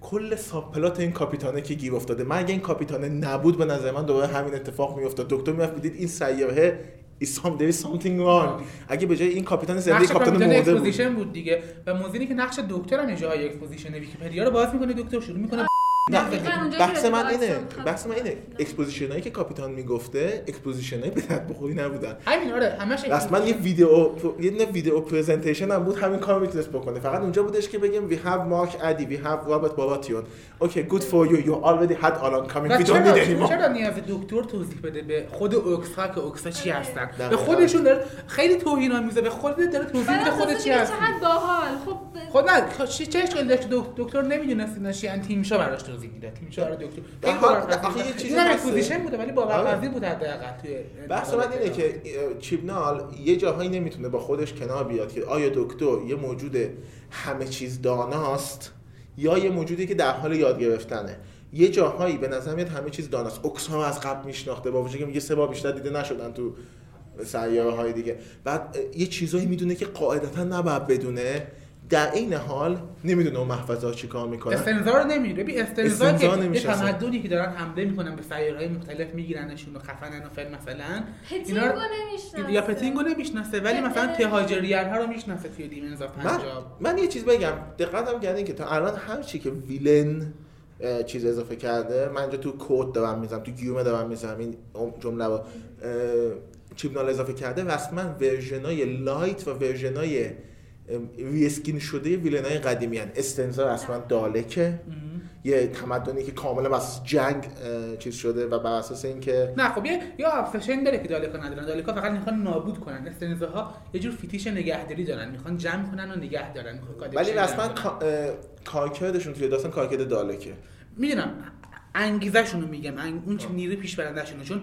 کل subplot این کاپیتانه که گیر افتاده. من اگه این کاپیتانه نبود به نظر من دوباره همین اتفاق میافتاد. دکتر می‌رفت می‌دید این سیاره some there is something wrong. اگه به جای این کاپیتان زنده کاپیتان مرده بود. بود دیگه. و موضوعی که نقش دکتر هم جای exposition ویکی‌پدیا رو باز می‌کنه دکتر شروع می‌کنه اونجا بحث که من اینه آکسفورد بحث من اینه. خواست. exposition هایی که کاپیتان می‌گفته exposition هایی به درد بخوری نبودن. همین آره همش رسما یه ویدیو یه دونه ویدیو presentation هم بود همین کارو می‌تونست بکنه. فقط اونجا بودش که بگیم we have Mark Addy we have Robert Baratheon okay good for you. You already had Alan Cumming we don't need چرا, anymore. چرا نیاز دکتر توضیح بده؟ به خود اوکس ها که اوکس ها چی هستن؟ به. خودشون داره خیلی توهین آمیزه. به خودت داره توضیح میده خودت چی هستی. چقدر باحال. خب خب نه خب چه چه اشکالی داشت دک- دکتر نمی‌دونست اینا چی ان تیمشا براش میده تیمشا برای دکتر. باورپذیر آخه یه. چیزی این. exposition بوده ولی باورپذیر بود حداقل توی بحث من اینه که چیبنال یه جاهایی نمی‌تونه با خودش کنار بیاد که آیا دکتر یه موجود همه چیز داناست یا یه موجودی که در حال یاد گرفتنه. یه جاهایی به نظر میاد همه چیز داناست. اوکس ها رو از قبل میشناخته با وجودی که میگه سه بار بیشتر دیده نشدن تو سیاره های دیگه. بعد یه چیزایی می‌دونه که قاعدتا نباید بدونه. در این حال نمی‌دونه اون محفظه ها چیکار می‌کنن. استنزا رو نمیره. ببین استنزا استنزا که. تمدنی که دارن حمله می‌کنن به سیارهای مختلف میگیرنشون و خفنن و فل مثلا. پتینگو نمی‌شناسه. یا پتینگو نمی‌شناسه ولی مثلا. Thijarian ها رو می‌شناسه توی Demons of man, Punjab. من یه چیز بگم دقتم کردین که تا الان هر چی که villain چیز اضافه کرده من اینجا تو quote دارم می‌زنم تو گیومه دارم می‌زنم این جمله رو اه، چیبنال اضافه کرده رسما version ای lite و version ای reskin شده villain های قدیمی هن. استنزا رسما دالکه. یه تمدنی که کاملا بس جنگ چیز شده و بر اساس اینکه نه خب یه یا ابسشن داره که دالکا ندارن. دالکا فقط می‌خوان نابود کنن. استنزاها یه جور فیتیش نگهداری دارن. می‌خوان جمع کنن و نگه دارن. ولی رسما کارکردشون توی داستان کارکرد دالکه. می‌دونم. انگیزشون رو میگم. اون چه نیروی پیش برندشونه چون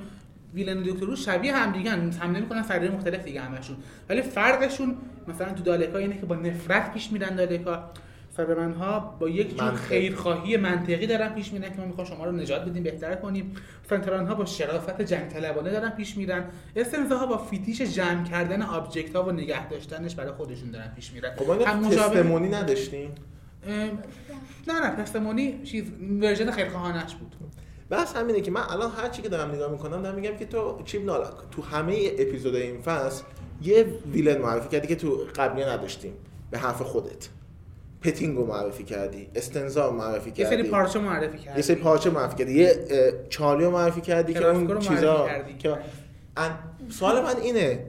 ویلن دکتر رو شبیه هم دیگه حمله می‌کنن سرای مختلف دیگه همشون. ولی فرقشون مثلا تو دالکا اینه که با نفرت پیش میرن دالکا سایبرمن ها با یک جور. خیرخواهی منطقی دارن پیش میرن که ما می‌خوام شما رو نجات بدیم بهتر کنیم. سنتران ها با شرافت جنگ طلبانه دارن پیش میرن. استنزا ها با فیتیش جمع کردن object ها و نگه داشتنش برای خودشون دارن پیش میرن. خب هم Testimony نداشتیم. نه نه Testimony چیز version خیرخواهانش بود. بس همینه که من الان هر چی که دارم نگاه می‌کنم دارم میگم که تو چیبنال تو همه اپیزود این فصل یه ویلن معرفی کردی که تو قبلی نداشتیم. به حرف خودت. پتینگو معرفی کردی. استنزا معرفی یه کردی. سری پارچه معرفی کرد یه سری پارچه معرفی کردی. یه رو معرفی کردی که اون چیزا کردی. که سوال من اینه.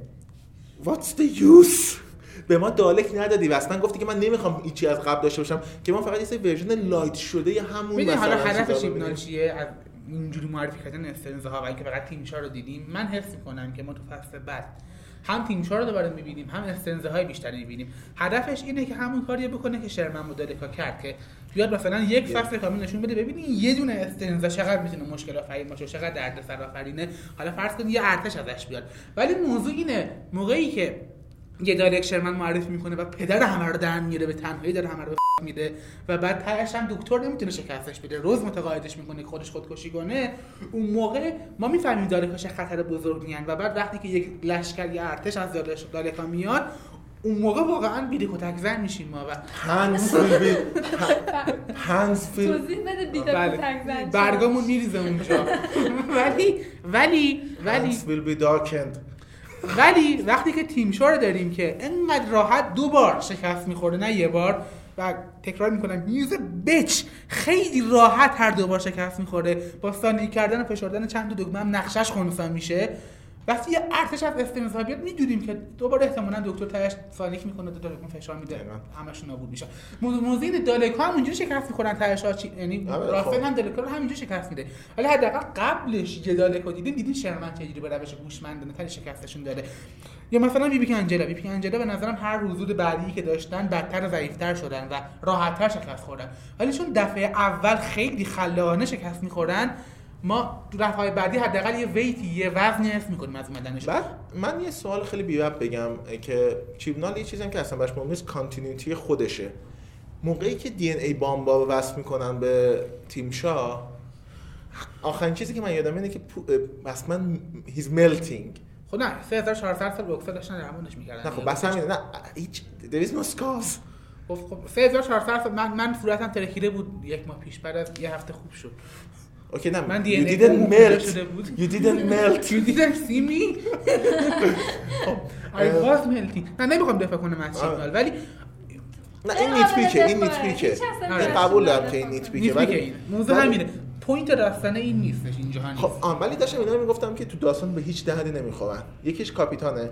What's the use? به ما دالک ندادی. و اصلا گفتی که من نمی‌خوام هیچی از قبل داشته باشم که ما فقط یه سری ورژن لایت شده یه همون حالا مثلا چیزا هدف رو شیبنال ببینیم. چیه از اینجوری معرفی کردن استنزا ها و اینکه فقط تیمشا رو دیدیم من حس می‌کنم که ما تو فصل بعد هم تیمشا رو دوباره می‌بینیم هم استنزا های بیشتری می‌بینیم. هدفش اینه که همون کاریو بکنه که شرمن مدلکا کرد که بیاد مثلا یک فصل کامل نشون بده. ببینید یه دونه استنزا چقدر می‌تونه مشکل آفرین باشه چقدر دردسر آفرینه. حالا فرض کنید یه ارتش ازش بیاد. ولی موضوع اینه موقعی که یه دایرکت شرمن معرفی می‌کنه و پدر همه رو در میاره به تنهایی داره همه رو به میده و بعد تهش هم دکتر نمی‌تونه شکستش بده روز متقاعدش می‌کنه که خودش خودکشی کنه اون موقع ما می‌فهمیم دالکا چه خطر بزرگی هن و بعد وقتی که یک لشکر یا ارتش از دالکا میاد اون موقع واقعا بیری کتک زن میشیم ما و هنز فیل بی هنز فیل توضیح بده بیده بله. کتک زن؟ برگامون میریزه اونجا ولی ولی ولی will be darkened ولی وقتی که تیم شو داریم که انقدر راحت دو بار شکست می‌خوره نه یه بار و تکرار می‌کنم میوز بچ خیلی راحت هر دو بار شکست می‌خوره. با سانی کردن و فشردن چند تا دکمه هم نقشش خونسا میشه. وقتی یه ارتش از استنزا بیاد می‌دونیم که دوباره احتمالاً دکتر تاش سالیک می‌کنه تا دکمه فشار میده. همشون نابود میشن. اینه دالکا هم اونجوری شکست می‌خورن تاش ها چی یعنی آره، رافل خب. هم دالکا رو همینجوری شکست میده. ولی حداقل قبلش یه دالکا دیدین دیدین شرمن چجوری به روش هوشمندانه تری شکستشون داده یا مثلا بیبی انجلا بیبی انجلا به نظرم هر روزود بعدی که داشتن بدتر و ضعیفتر شدن و راحتتر شکست خوردن. ولی چون دفعه اول خیلی خلاقانه شکست میخوردن ما تو دفعه بعدی حداقل یه ویتی یه وزنی حس می‌کنیم از اومدنش. بعد من یه سوال خیلی بی‌ربط بگم که چیبنال یه چیزی که اصلا براش مهم نیست کانتینیوتی خودشه. موقعی که دی ان ای بامبا رو وصل می‌کنن به تیمشا آخرین چیزی که من یادم اینه که پو- رسما هیز ملتینگ خب نه 3400 سال بوکسر داشتن درمانش می‌کردن. نه خب بس همینه نه هیچ no scars. خب خب 3400 سال من من صورتم ترکیده بود یک ماه پیش بعد از یه هفته خوب شد. OK نه من بودم melt. شده بود. you didn't melt. You didn't see me. I was melting. نه نمی‌خوام دفاع کنم از. چیبنال ولی نه این nitpick ه این nitpick ه. این نشون قبول دارم. که این nitpick ه نیست ولی موضوع همینه. point داستانه این نیستش اینجا نیست. خب آن ولی داشتم اینا می‌گفتم که تو داستان به هیچ دردی نمی‌خورن. یکیش کاپیتانه.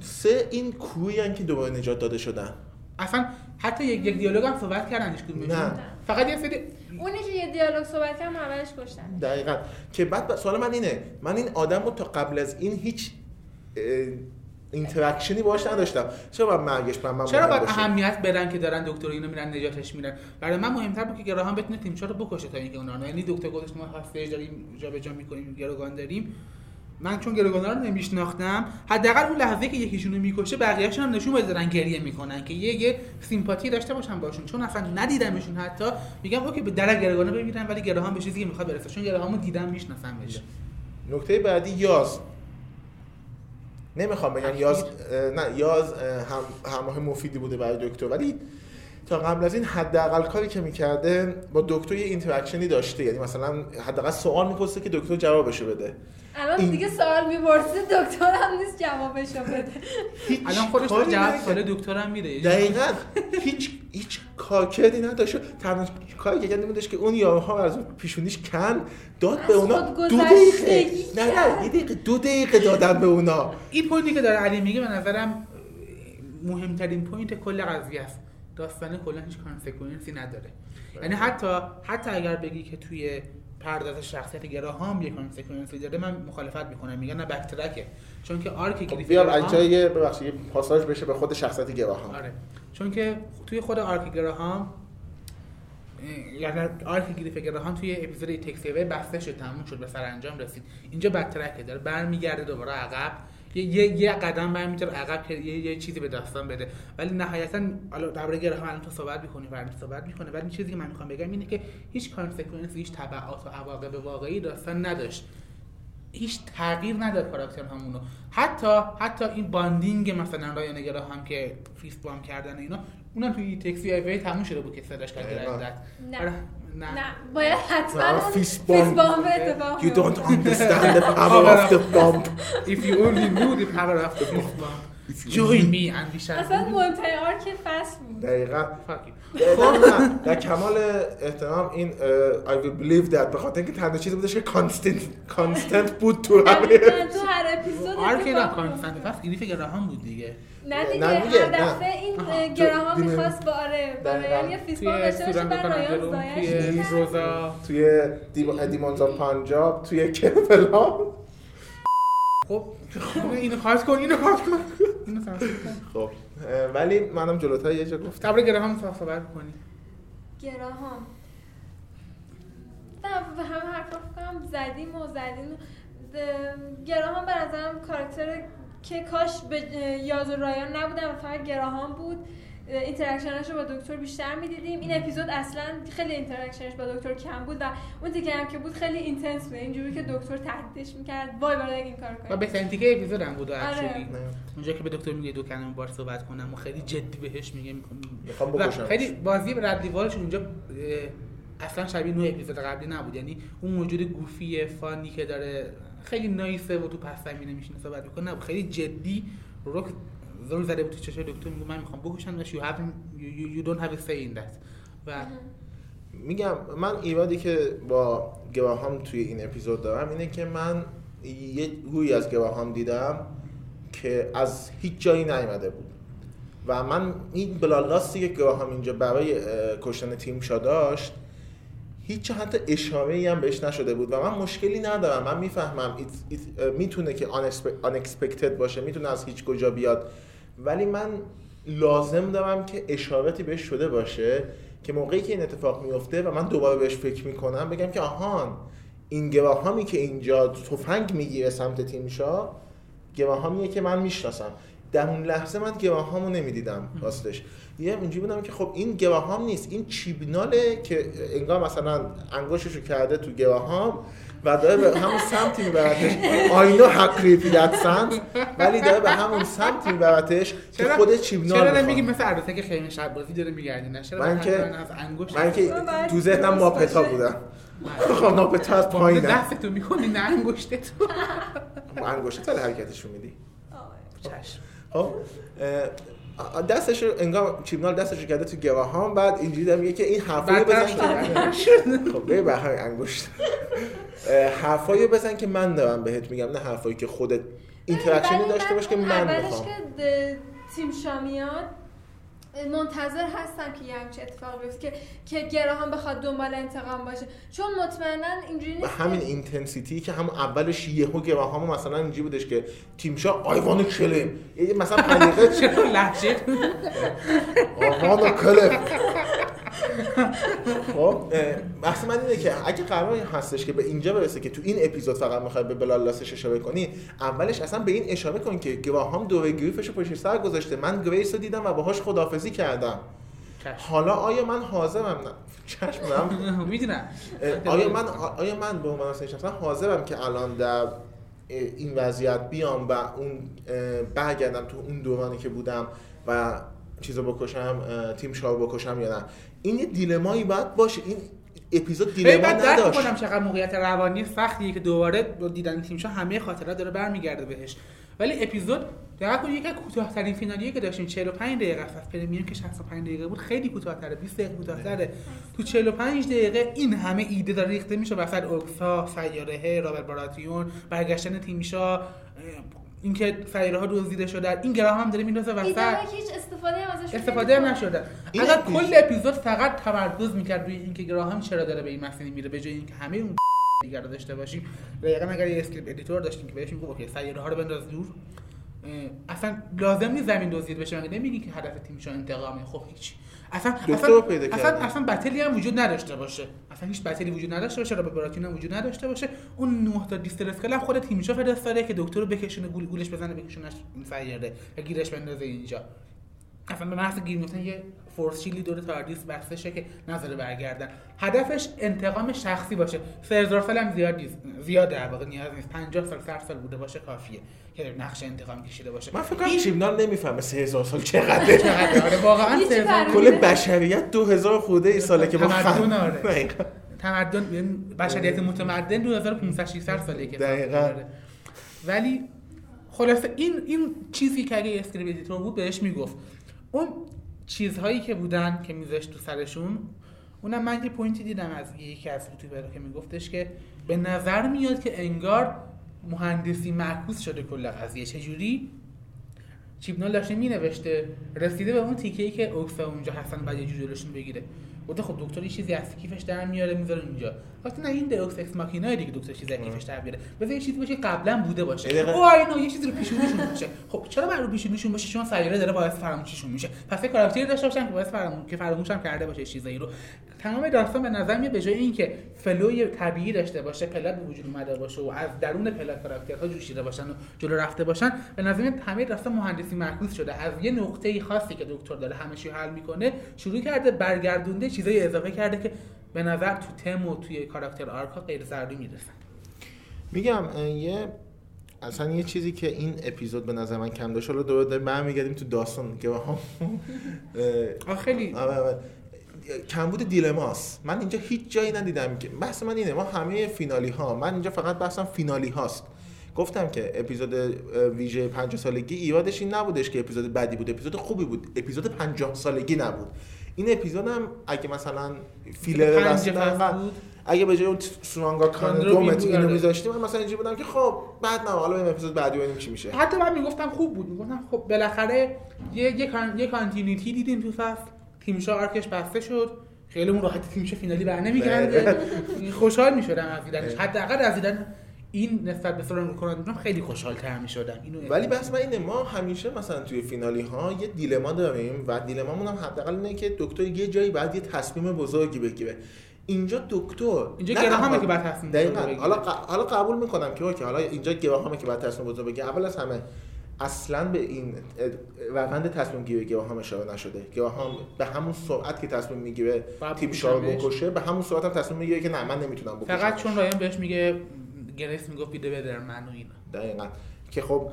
سه این crew ی که دوباره نجات داده شدن. اصلا حتی یک یک دیالوگ هم صحبت کردن نه. فقط یه سری اونی که یه دیالوگ صحبت کردم اولش کشتن. دقیقا. که بعد سوال من اینه. من این آدم رو تا قبل از این هیچ interaction ی باش نداشتم. چرا باید مرگش بر من چرا باید؟ اهمیت بدن که دارن دکتر اینو میرن نجاتش میدن؟ برای من مهمتر بود که گراهام بتونه تیمچا رو بکشه تا اینکه اونا یعنی دکتر گفتش ما هستش داریم جابجا می‌کنیم گروگان داریم. من چون گروگانا رو نمیشناختم حداقل اون لحظه که یکیشون رو می‌کشه بقیه‌شون هم نشون بده دارن گریه می‌کنن که یه یه sympathy داشته باشن باشون. چون اصلا ندیدمشون حتی. میگم OK به در گروگانا بمیرن ولی گراهام به چیزی که می‌خواد برسه. چون گراهامو دیدم میشناسمش نکته بعدی یاز. نمی‌خوام بگم یاز نه یاز هم همراه مفیدی بوده برای دکتر. ولی تا قبل از این حداقل کاری که می‌کرده با دکتر یه interaction ی داشته. یعنی مثلا حداقل سوال می‌پرسه که دکتر جوابشو بده. الان این- دیگه سوال می‌پرسه دکتر هم نیست جوابشو بده. الان خودش تو جواب. سال دکترم میده. دقیقا. هیچ هیچ کارکردی نداشت. تنها کاری که کرد این بودش که اون یاروها از پیشونیش کن داد به اونا دو دقیقه. نه نه یه دقیقه دو دقیقه دادن به اونا. این point ی که داره علی میگه به نظرم مهمترین point کل قضیه است. داستان کلا هیچ consequence ی نداره. یعنی حتی حتی اگر بگی که توی پرداز شخصیت گراهام یک consequence ی داره من مخالفت می‌کنم میگن نه بدترکه چون که arc خب grief بیام گراهام- از جای یه- ببخشید پاساژ بشه به خود شخصیت گراهام. آره. چون که توی خود arc گراهام اه، یعنی arc grief گراهام توی اپیزود Takes You Away بسته شد تموم شد به سرانجام رسید. اینجا بدترکه داره برمیگرده دوباره عقب. یه, یه, یه قدم برمی‌داره عقب که یه, یه چیزی به داستان بده. ولی نهایتا حالا درباره گراهام الان تو صحبت می‌کنی فردا صحبت می‌کنه ولی چیزی که من می‌خوام بگم اینه که هیچ کانسکونس هیچ تبعات و عواقب واقعی داستان نداشت. هیچ تغییر نداد کاراکتر همونو. حتی حتی این باندینگ مثلا رایان هم که فیست بام کردن و اینا اونم توی تکسی ایوی تموم شده بود که صداش کرد نه. نه. نه باید حتما نه، اون فیس اتفاق You don't understand the power of the bomb If you only knew the power of the me and we shall اصلا مهمترین آرک فصل بود. دقیقا. نه. در کمال احترام این I will believe that. به خاطر اینکه تنها چیزی بودش که کانستنت کانستنت بود تو همه. تو هر اپیزود آرک میفته. کانستنت پس گریف گراهام بود دیگه. نه دیگه هر. دفعه این تو- می‌خواست با آره با دقیقاً. رایان یه فیس بامب توی داشته باشه بر رایان زایش. روزا توی دی- دیمونز آف پنجاب توی کربلا خب اینو کن اینو کارت کن اینو سانسور کن خب ولی منم جلوتر یه جا گفتم درباره گراهام صحبت کنی گراهام نه حرفا فکر کنم زدیم و زدیم گراهام به نظرم کاراکتر که کاش به یاز و رایان نبودن و فقط گراهام بود. interaction ش رو با دکتر بیشتر می‌دیدیم. این اپیزود اصلا خیلی interaction ش با دکتر کم بود و اون تیکه هم که بود خیلی intense بود. اینجوری که دکتر تهدیدش می‌کرد. وای برای این کار و کنی بهترین تیکه اپیزود هم بود آره. اونجا که به دکتر میگه دو کلمه بار صحبت کنم و خیلی جدی بهش میگه می‌خوام و بکشم خیلی بازی ردلی والش اونجا اصلا شبیه نوع اپیزود قبلی نبود. یعنی اون موجود گوفی فانی که داره خیلی نایسه و تو پس زمینه میشینه صحبت می‌کنه. نه خیلی جدی روک زل زده بود تو چشای دکتر میگه من می‌خوام you haven't you, you, you don't have a say in that. و میگم من ایرادی که با گواهام توی این اپیزود دارم اینه که من یه گویی از گواهام دیدم که از هیچ جایی نیومده بود. و من این بلالاستی که گواهام اینجا برای کشتن تیم داشت هیچ حتی اشاره ای هم بهش نشده بود و من مشکلی ندارم. من می‌فهمم می‌تونه که unexpe- unexpected باشه می‌تونه از هیچ کجا بیاد. ولی من لازم دارم که اشارتی بهش شده باشه که موقعی که این اتفاق میفته و من دوباره بهش فکر می‌کنم بگم که آهان این گواهامی که اینجا تفنگ می‌گیره سمت تیمشا گواهامیه که من می‌شناسم. در اون لحظه من گواهامو نمی‌دیدم راستش. یه اینجوری بودم که خب این گواهام نیست این چیبناله که انگار مثلا انگشتشو کرده تو گواهام و داره به همون سمتی میبرتش. آینو حقیقی دت سنس ولی داره به همون سمتی میبرتش که خود چیبنال چرا. نمیگی مثل عروسه که خیمه شب بازی داره میگردی؟ چرا من که- من که تو ذهنم باشه. بودم. خب ناپتا از پایین پایینه دست تو می‌کنی نه انگشت تو انگشت تا حرکتشو میدی. چشم. خب دستش رو انگار چیبنال دستش رو کرده تو گواهام بعد اینجوری داره میگه که این حرفایو بدتر بزن خب به به همین انگشت. اه، حرفایو بزن که من دارم بهت میگم نه حرفایی که خودت اینتراکشنی داشته باش که من می‌خوام تیم شامیاد منتظر هستم که یه همچین اتفاق بیفته که که گراهام بخواد دنبال انتقام باشه. چون مطمئنا اینجوری نیست همین که- اینتنسیتی که همون اولش یهو گواهام مثلا اینجوری بودش که تیمشا آیوان کلم یه مثلا پنج دقیقه چرا لحجه آیوان کلم خب بحث من اینه که اگه قرار هستش که به اینجا برسه که تو این اپیزود فقط می‌خوای به بلال لاسش اشاره کنی اولش اصلا به این اشاره کن که گواهام دوره گریفش پشت سر گذاشته. من گریس رو دیدم و باهاش خدافزی کردم. حالا آیا من حاضرم؟ نه. چشم دارم می‌دونم آیا من آیا من به عنوان شخصا حاضرم که الان در این وضعیت بیام و اون برگردم تو اون دورانی که بودم و چیزو بکشم تیم شاو بکشم یا نه؟ این یه دیلمایی باید باشه. این اپیزود دیلما نداشت. کنم چقدر موقعیت روانی سختیه که دوباره با دیدن تیمشا همه خاطرات داره برمیگرده بهش. ولی اپیزود دقت کنید یکی از کوتاه‌ترین فینالیه که داشتیم 45 دقیقه است. از پرمیوم که 65 دقیقه بود خیلی کوتاه‌تره 20 دقیقه کوتاه‌تره. تو 45 دقیقه این همه ایده داره ریخته میشه. وسط اوکسا سیاره رابرت باراتیون برگشتن تیمشا اینکه سیاره ها دزدیده شدن این گرام هم داره میندازه وسط. هیچ استفاده هم ازش استفاده هم نشده. اگر کل اپیزود فقط تمرکز می‌کرد روی اینکه گراهام چرا داره به این مسیر میره به جای اینکه همه اون دیگر رو داشته باشیم. دقیقا اگر یه script editor داشتیم که بهش می‌گفت OK سیاره ها رو بنداز دور. اصلا لازم نیست زمین دزدیده بشه مگه نمیگی که هدف تیمشون انتقامه؟ خب هیچ. اصلا دکتر پیدا اصلا, کردن. اصلا battle ی هم وجود نداشته باشه. اصلا هیچ battle ی وجود نداشته باشه رابرت براتیون هم وجود نداشته باشه. اون نه تا distress call ها خود تیمشو فرستاده که دکتر رو بکشونه گول گولش بزنه بکشونش سیاره و گیرش بندازه اینجا. اصلا به محض گیر مثلا یه فورس شیلی دور تاردیس بسته که نذاره برگردن. هدفش انتقام شخصی باشه. 3000 سال هم زیاد نیست. زیاد در واقع نیاز نیست. 50 سال 100 سال بوده باشه کافیه. که نقش انتقام کشیده باشه من فکر کنم چیبنال نمی‌فهمه 3000 سال چقدره چقدر آره واقعا یه چی 3000 فرقی کل بشریت 2000 خورده ای ساله که خم- آره. دقیقاً. تمدن بشریت متمدن 2500 600 ساله که دقیقاً. آره. ولی خلاصه این این چیزی که اگه script editor بود بهش می‌گفت اون چیزهایی که بودن که میذاشت تو سرشون اونم من یه point ی دیدم از یکی از یوتیوبرها که میگفتش که به نظر میاد که انگار مهندسی معکوس شده کل قضیه. چجوری؟ چیبنال داشته مینوشته رسیده به اون تیکه ای که اوکسا اونجا هستن بعد یه جلوشون بگیره. گفته خب دکتر یه چیزی از کیفش در میاره می‌ذاره اینجا. وقتی نه این deus ex machina دیگه دکتر چیزی از کیفش در بیاره بذار یه چیزی باشه قبلا بوده باشه. او اینو یه چیزی رو پیشونیشون باشه خب چرا بر رو پیشونیشون باشه؟ چون سیاره داره باعث فراموشیشون میشه. پس یه کاراکتری داشته باشن که باعث فراموش که فراموش هم کرده باشه چیزایی رو. تمام داستان به نظر میاد به جای اینکه flow ی طبیعی داشته باشه plot به وجود اومده باشه و از درون plot کاراکترها جوشیده باشن و جلو رفته باشن به نظر میاد همه داستان مهندسی معکوس شده از یه نقطه خاصی که دکتر داره همه چی حل می‌کنه شروع کرده برگردونده چیزای اضافه کرده که به نظر تو تم و توی کاراکتر آرکا غیر ضروری می‌رسن میگم یه اصلا یه چیزی که این اپیزود به نظر من کم داشت حالا دوباره داریم برمیگردیم تو داستان که هم آه خیلی آره، آره. کمبود دیلماست من اینجا هیچ جایی ندیدم که بحث من اینه ما همه فینالی ها من اینجا فقط بحثم فینالی هاست گفتم که اپیزود ویژه 50 سالگی ایرادش این نبودش که اپیزود بدی بود اپیزود خوبی بود. اپیزود 50 سالگی نبود. این اپیزود هم اگه مثلا فیلر پنج رسید فصل انقدر- بود. اگه به جای اون سونانگا کان کاندرو دومت بود، اینو آره. میذاشتیم من مثلا اینجوری بودم که خب بعد نه حالا این اپیزود بعدی ببینیم چی میشه. حتی من می‌گفتم خوب بود. می‌گفتم خب بالاخره یه یه. یه کانتینیتی دیدیم تو فصل. تیمشا آرکش بسته شد. خیلی اون راحتی تیمشا فینالی بر نمیگرده خوشحال می‌شدم از دیدنش. حداقل از دیدن این نسبت به سران کنندم خیلی خوشحال تر می‌شدم اینو ولی بس من اینه ما همیشه مثلا توی فینالی ها یه دیلما داریم و دیلمامون هم حداقل اینه که دکتر یه جایی بعد یه تصمیم بزرگی بگیره. اینجا دکتر اینجا گراهامه که بعد تصمیم دقیقاً. حالا حالا قبول می‌کنم که OK حالا اینجا گراهامه که بعد تصمیم بزرگ بگیره. اول از همه اصلا به این روند تصمیم گیری گراهام اشاره نشده. گراهام به همون سرعت که تصمیم می‌گیره تیم شاه. بکشه به همون سرعت هم تصمیم می‌گیره که نه من نمی‌تونم بکشم فقط چون رایان بهش میگه گریس می‌گفت be the better man و اینا. دقیقاً. که خب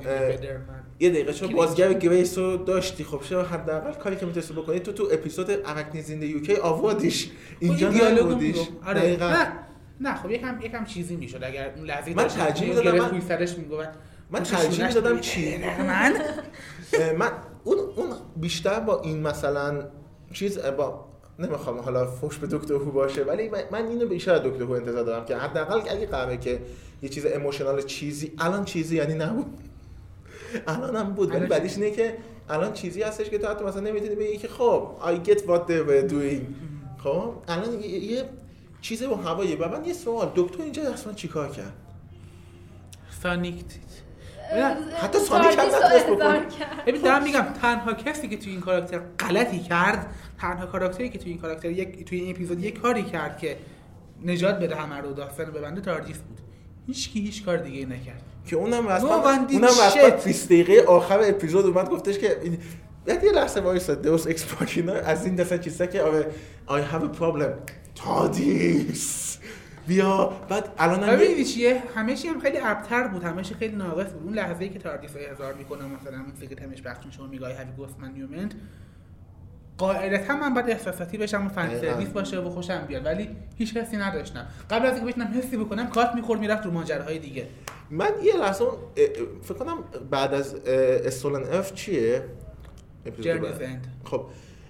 یه دقیقه چون. بازیگر گریس رو داشتی؟ خب چرا حداقل کاری که می‌تونستی بکنی؟ تو تو اپیزود Arachnids in the UK آوردیش. اینجا خب این دیالوگو نبودیش می‌گفت. آره. نه. نه خب یکم یکم چیزی می‌شد. اگر اون لحظه من ترجیح می‌دادم من- سرش می‌گفت من ترجیح می‌دادم چی؟ من. من اون اون بیشتر با این مثلا چیز با نمی‌خوام حالا فوش به دکتر هو باشه ولی من- اینو بیشتر از دکتر هو انتظار دارم که حداقل اگه قراره که یه چیز اموشنال چیزی الان چیزی یعنی نبود. الان هم بود ولی بعدش اینه که الان چیزی هستش که تو حتی مثلا نمی‌تونی بگی که خب I get what they were doing. خب الان یه, یه چیز با هوایی. و من یه سوال دکتر اینجا اصلا چیکار کرد؟ سانیک حتی بکنه. کرد. ببین دارم میگم تنها کسی که توی این کاراکتر غلطی کرد تنها کاراکتری که توی این کاراکتر یک توی این اپیزود یک کاری کرد که نجات بده همه رو داستان ببنده تاردیس بود هیچ کی هیچ کار دیگه نکرد که اونم did اونم. رسما 20 دقیقه آخر اپیزود اومد گفتش که این بعد یه لحظه وایسا دوس اکس از این دستن چیزا که آره I have a problem تادیس بیا. بعد الان هم ببینید چیه؟ همه چی هم خیلی ابتر بود همه چی خیلی ناقص بود. اون لحظه‌ای که تاردیس احضار می‌کنه مثلا موسیقی تمش پخش میشه و میگه هاوی گوست مانیومنت قاعدتا من باید احساساتی بشم و فن. سرویس باشه و خوشم بیاد ولی هیچ حسی نداشتم. قبل از اینکه بتونم حسی بکنم کات می‌خورد می‌رفت رو ماجراهای دیگه. من یه لحظه اون فکر کنم بعد از استولن اف چیه؟ اپیزود خب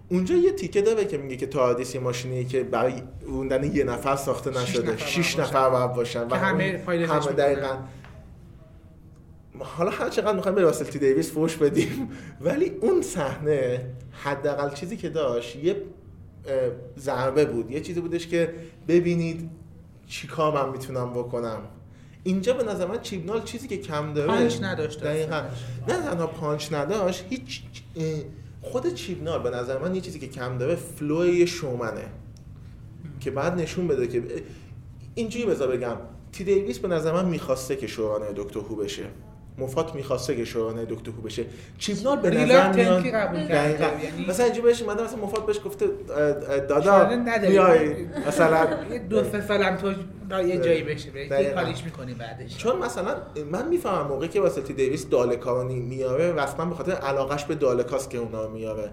اونجا یه تیکه داره که میگه که تاردیس یه ماشینی که برای روندن یه نفر ساخته نشده. شش نفر باید باشن که همه همه. دقیقاً. حالا هر چقدر می‌خوایم به واسلتی دیویس فوش بدیم. ولی اون صحنه حداقل چیزی که داشت یه ضربه بود. یه چیزی بودش که ببینید چیکار من می‌تونم بکنم. اینجا به نظر من چیبنال چیزی که کم داره پانچ نداشت دقیقا. نه تنها پانچ نداشت هیچ خود چیبنال به نظر من یه چیزی که کم داره flow showman ه. که بعد نشون بده که اینجوری بذار بگم. تی دیویس به نظر من می‌خواسته که showrunner دکتر هو بشه. مفات می‌خواسته که showrunner دکتر هو بشه چیبنال به نظر میاد. یعنی- مثلا اینجوری بهش اومده مثلا مفات بهش گفته دادا. میای مثلا یه دو سه سالم تو یه جایی بشه یه. کاریش می‌کنی بعدش چون مثلا من می‌فهمم موقعی که واسه تی دیویس دالکا رو میاره رسما به خاطر علاقش به دالکاست که اونا میاره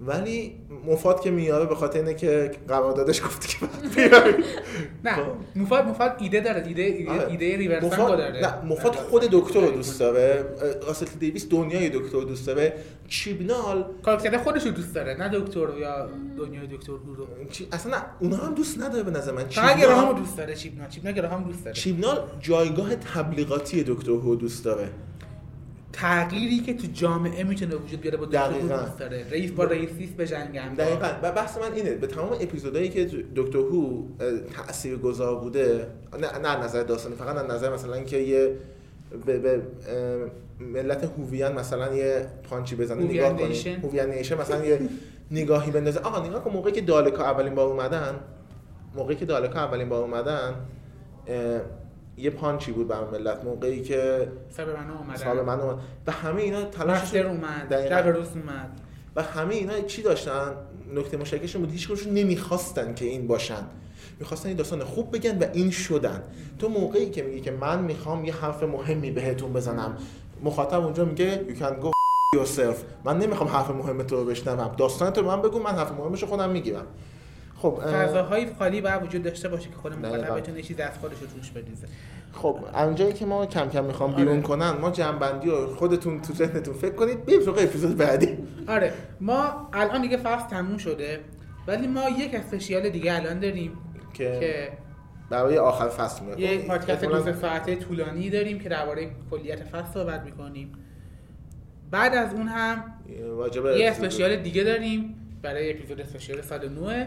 ولی مفاد که میاره به خاطر اینه که قراردادش گفته که بعد نه خب. مفاد مفاد ایده داره ایده ایده, آره. ایده ریورس داره. نه مفاد خود دکتر رو دوست داره. راسل دیویس دنیای دکتر رو دوست داره. چیبنال کاراکتر خودش رو دوست داره نه دکتر یا دنیای دکتر رو. اصلا نه اونا هم دوست نداره به نظر من. چیبنال, دوست داره چیپنا چیپنا گراهام دوست داره. چیبنال جایگاه تبلیغاتی دکتر رو دوست داره. تغییری که تو جامعه می‌تونه وجود بیاره با دکتر. دوست داره. رئیس با رئیسیست بجنگن. دقیقا. و بحث من اینه به تمام اپیزودهایی که دکتر هو تأثیر گذار بوده نه نه نظر داستانی فقط از نظر مثلا اینکه یه به, به ملت هوویان مثلا یه پانچی بزنه نگاه نیشن. هوویان نیشن مثلا یه نگاهی بندازه. آقا نگاه کن موقعی که دالکا اولین بار اومدن موقعی که دالکا اولین بار اومدن یه پانچی بود برای ملت موقعی که سر من اومدن. صاحب من اومد. و همه اینا مستر اومد دقیقاً. جبروس اومد. و همه اینا چی داشتن؟ نکته مشترکشون بود. هیچ کدومشون نمی‌خواستن که این باشن. می‌خواستن این داستان خوب بگن و این شدن. تو موقعی که میگی که من می‌خوام یه حرف مهمی بهتون بزنم مخاطب اونجا میگه you can go yourself. من نمی‌خوام حرف مهم تو رو بشنوم. داستان تو من بگو من حرف مهمش خودم می‌گیرم. خب اه، فضاهای خالی باید وجود داشته باشه که خود مخاطب. بتونه چیزی از خودش رو توش بریزه. خب اونجایی که ما کم کم می‌خوام آره. بیرون کنن ما جنبندی رو خودتون تو ذهنتون فکر کنید بریم سراغ اپیزود بعدی. آره ما الان دیگه فصل تموم شده ولی ما یک اسپشیال دیگه الان داریم که که برای آخر فصل میاد یه پادکست دو ساعته طولانی داریم که درباره کلیت فصل صحبت می‌کنیم. بعد از اون هم یه اسپشیال دیگه داریم برای اپیزود اسپشیال سال نوه.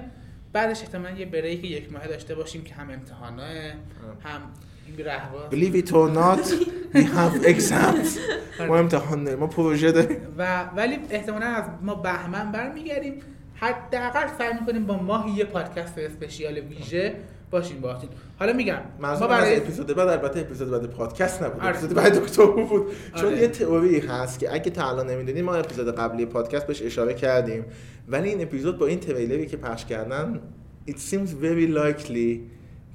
بعدش احتمالا یه بریک یک ماه داشته باشیم که هم امتحانه هم رهبا Believe it or not we have exams. ما امتحان داریم ما پروژه داریم. و ولی احتمالا از ما بهمن برمیگردیم. حداقل سعی می‌کنیم با ماهی یه پادکست اسپشیال ویژه باشیم باهاتون حالا میگم ما برای اپیزود بعد البته اپیزود بعد پادکست نبود آره. اپیزود بعد دکتر هو بود چون آره. یه تئوری هست که اگه تا الان نمی‌دونید ما اپیزود قبلی پادکست بهش اشاره کردیم. ولی این اپیزود با این تریلری که پخش کردن it seems very likely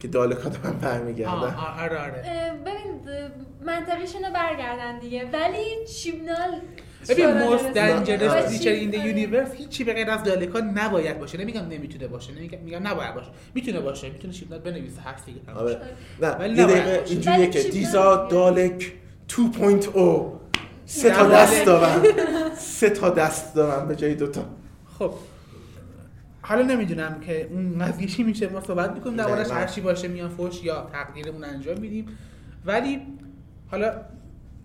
که دالکا به من برمیگردن. آره آره. ببین اه، منطقیشون رو برگردن دیگه. ولی چیبنال ببین most dangerous creature in the universe هیچی به غیر از دالکا نباید باشه. نمیگم نمی‌تونه باشه نمیگم میگم نباید باشه. می‌تونه باشه می‌تونه شیبنات بنویسه هست دیگه آره. نه ولی یه نباید دقیقه باشه. اینجوریه ولی که دیزا داره؟ دالک 2.0 سه تا. دست دارن. سه تا دست دارن به جای دوتا. خب. حالا نمی‌دونم که اون قضیه چی میشه. ما صحبت می‌کنیم دربارش. دقیقاً. هر چی باشه میان فوش یا تقدیرمون انجام میدیم. ولی حالا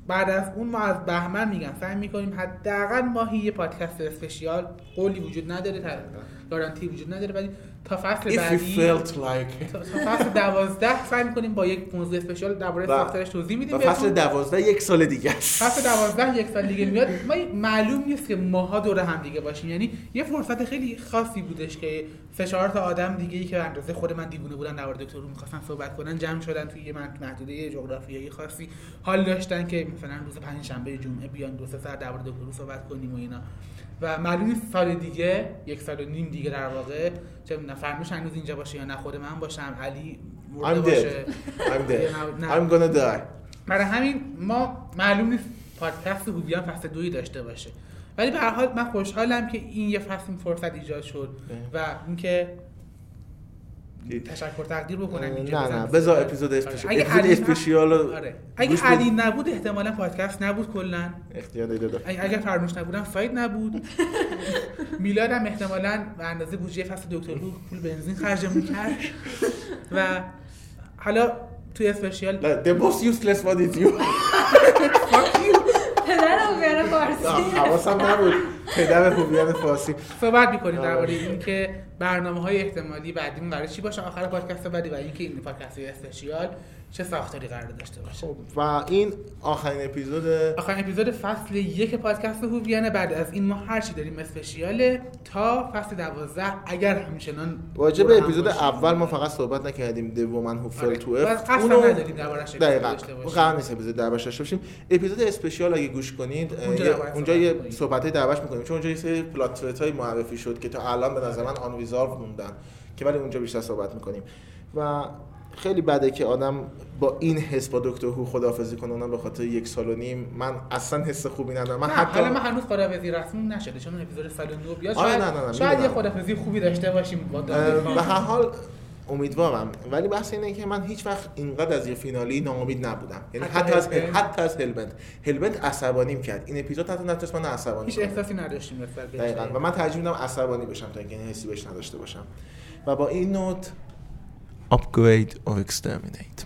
بعد از اون ما از بهمن میگم. سعی می‌کنیم حداقل ماهی یه پادکست اسپشیال قولی وجود نداره گارانتی وجود نداره ولی تا فصل بعدی. felt like تا تا فصل دوازده سعی می‌کنیم با یک موضوع اسپشیال درباره ساختارش توضیح میدیم فصل. دوازده یک سال دیگه است. فصل دوازده یک سال دیگه میاد. ما معلوم نیست که ماها دور هم دیگه باشیم. یعنی یه فرصت خیلی خاصی بودش که سه چهار تا آدم دیگه ای که به اندازه خود من دیوونه بودن در دکتر رو می‌خواستن صحبت کنن جمع شدن توی یه محدوده جغرافیایی خاصی حال داشتن که مثلا روز پنج شنبه جمعه بیان دو سه ساعت در دکتر صحبت کنیم و اینا. و معلوم نیست سال دیگه یک سال و نیم دیگه در واقع چه می‌دونم فرنوش هنوز اینجا باشه یا نه خود من باشم علی مرده I'm باشه. I'm dead. I'm gonna die. برای همین ما معلوم نیست پادکست هوبیان فصل دوی داشته باشه. ولی به هر حال من خوشحالم که این یه فصل این فرصت ایجاد شد و اینکه تشکر تقدیر بکنم اینجا نه نه. بذار اپیزود آره. اسپیشال اگه علی اسپیشال آره. اگه علی. نبود احتمالا پادکست نبود کلا اختیار داده اگه فرنوش نبودم سایت نبود میلاد هم احتمالا به اندازه بودجه فصل دکتر رو پول بنزین خرجمون کرد و حالا توی اسپشیال the most useless one is you پدر اوگره فارسی. حواسم نبود. پدر خوبیان فارسی. صحبت می‌کنیم. درباره اینکه برنامه های احتمالی بعدیمون قرار چی باشه؟ آخر پادکست بعدی و اینکه این پادکست اسپشیال چه ساختاری قرار داشته باشه خب و این آخرین اپیزود آخرین اپیزود فصل یک پادکست هوویانه بعد از این ما هر چی داریم اسپشیاله تا فصل دوازده اگر همچنان به هم اپیزود. اول ما فقط صحبت نکردیم The Woman Who آره. Fell to و Earth قصد اونو- نداریم دربارش دقیقاً. قرار نیست اپیزود دربارش داشته باشیم اپیزود اسپشیال اگه گوش کنید اونجا یه- دربارش اونجا صحبت یه می‌کنیم. صحبت دربارش می‌کنیم چون اونجا یه سری پلات های معرفی شد که تا الان به نظر من آن ریزالو موندن که ولی اونجا بیشتر صحبت می‌کنیم و خیلی بده که آدم با این حس با دکتر هو خداحافظی کنه اونم به خاطر یک سال و نیم. من اصلا حس خوبی ندارم. من نه حتی حالا من هنوز خداحافظی رسمی نشده چون اپیزود سال نو بیاد. آره، شاید, نه، نه، نه، شاید یه. خداحافظی خوبی داشته باشیم با به هر حال امیدوارم. ولی بحث اینه که من هیچ وقت اینقدر از یه فینالی ناامید نبودم. یعنی حتی حتی از؟ حتی از هلبند هلبند عصبانیم کرد. این اپیزود حتی نتونست من عصبانی هیچ. احساسی نداشتیم دقیقاً. و من ترجیح میدم عصبانی بشم تا اینکه این حسی بهش نداشته باشم. و با این نوت upgrade, or exterminate.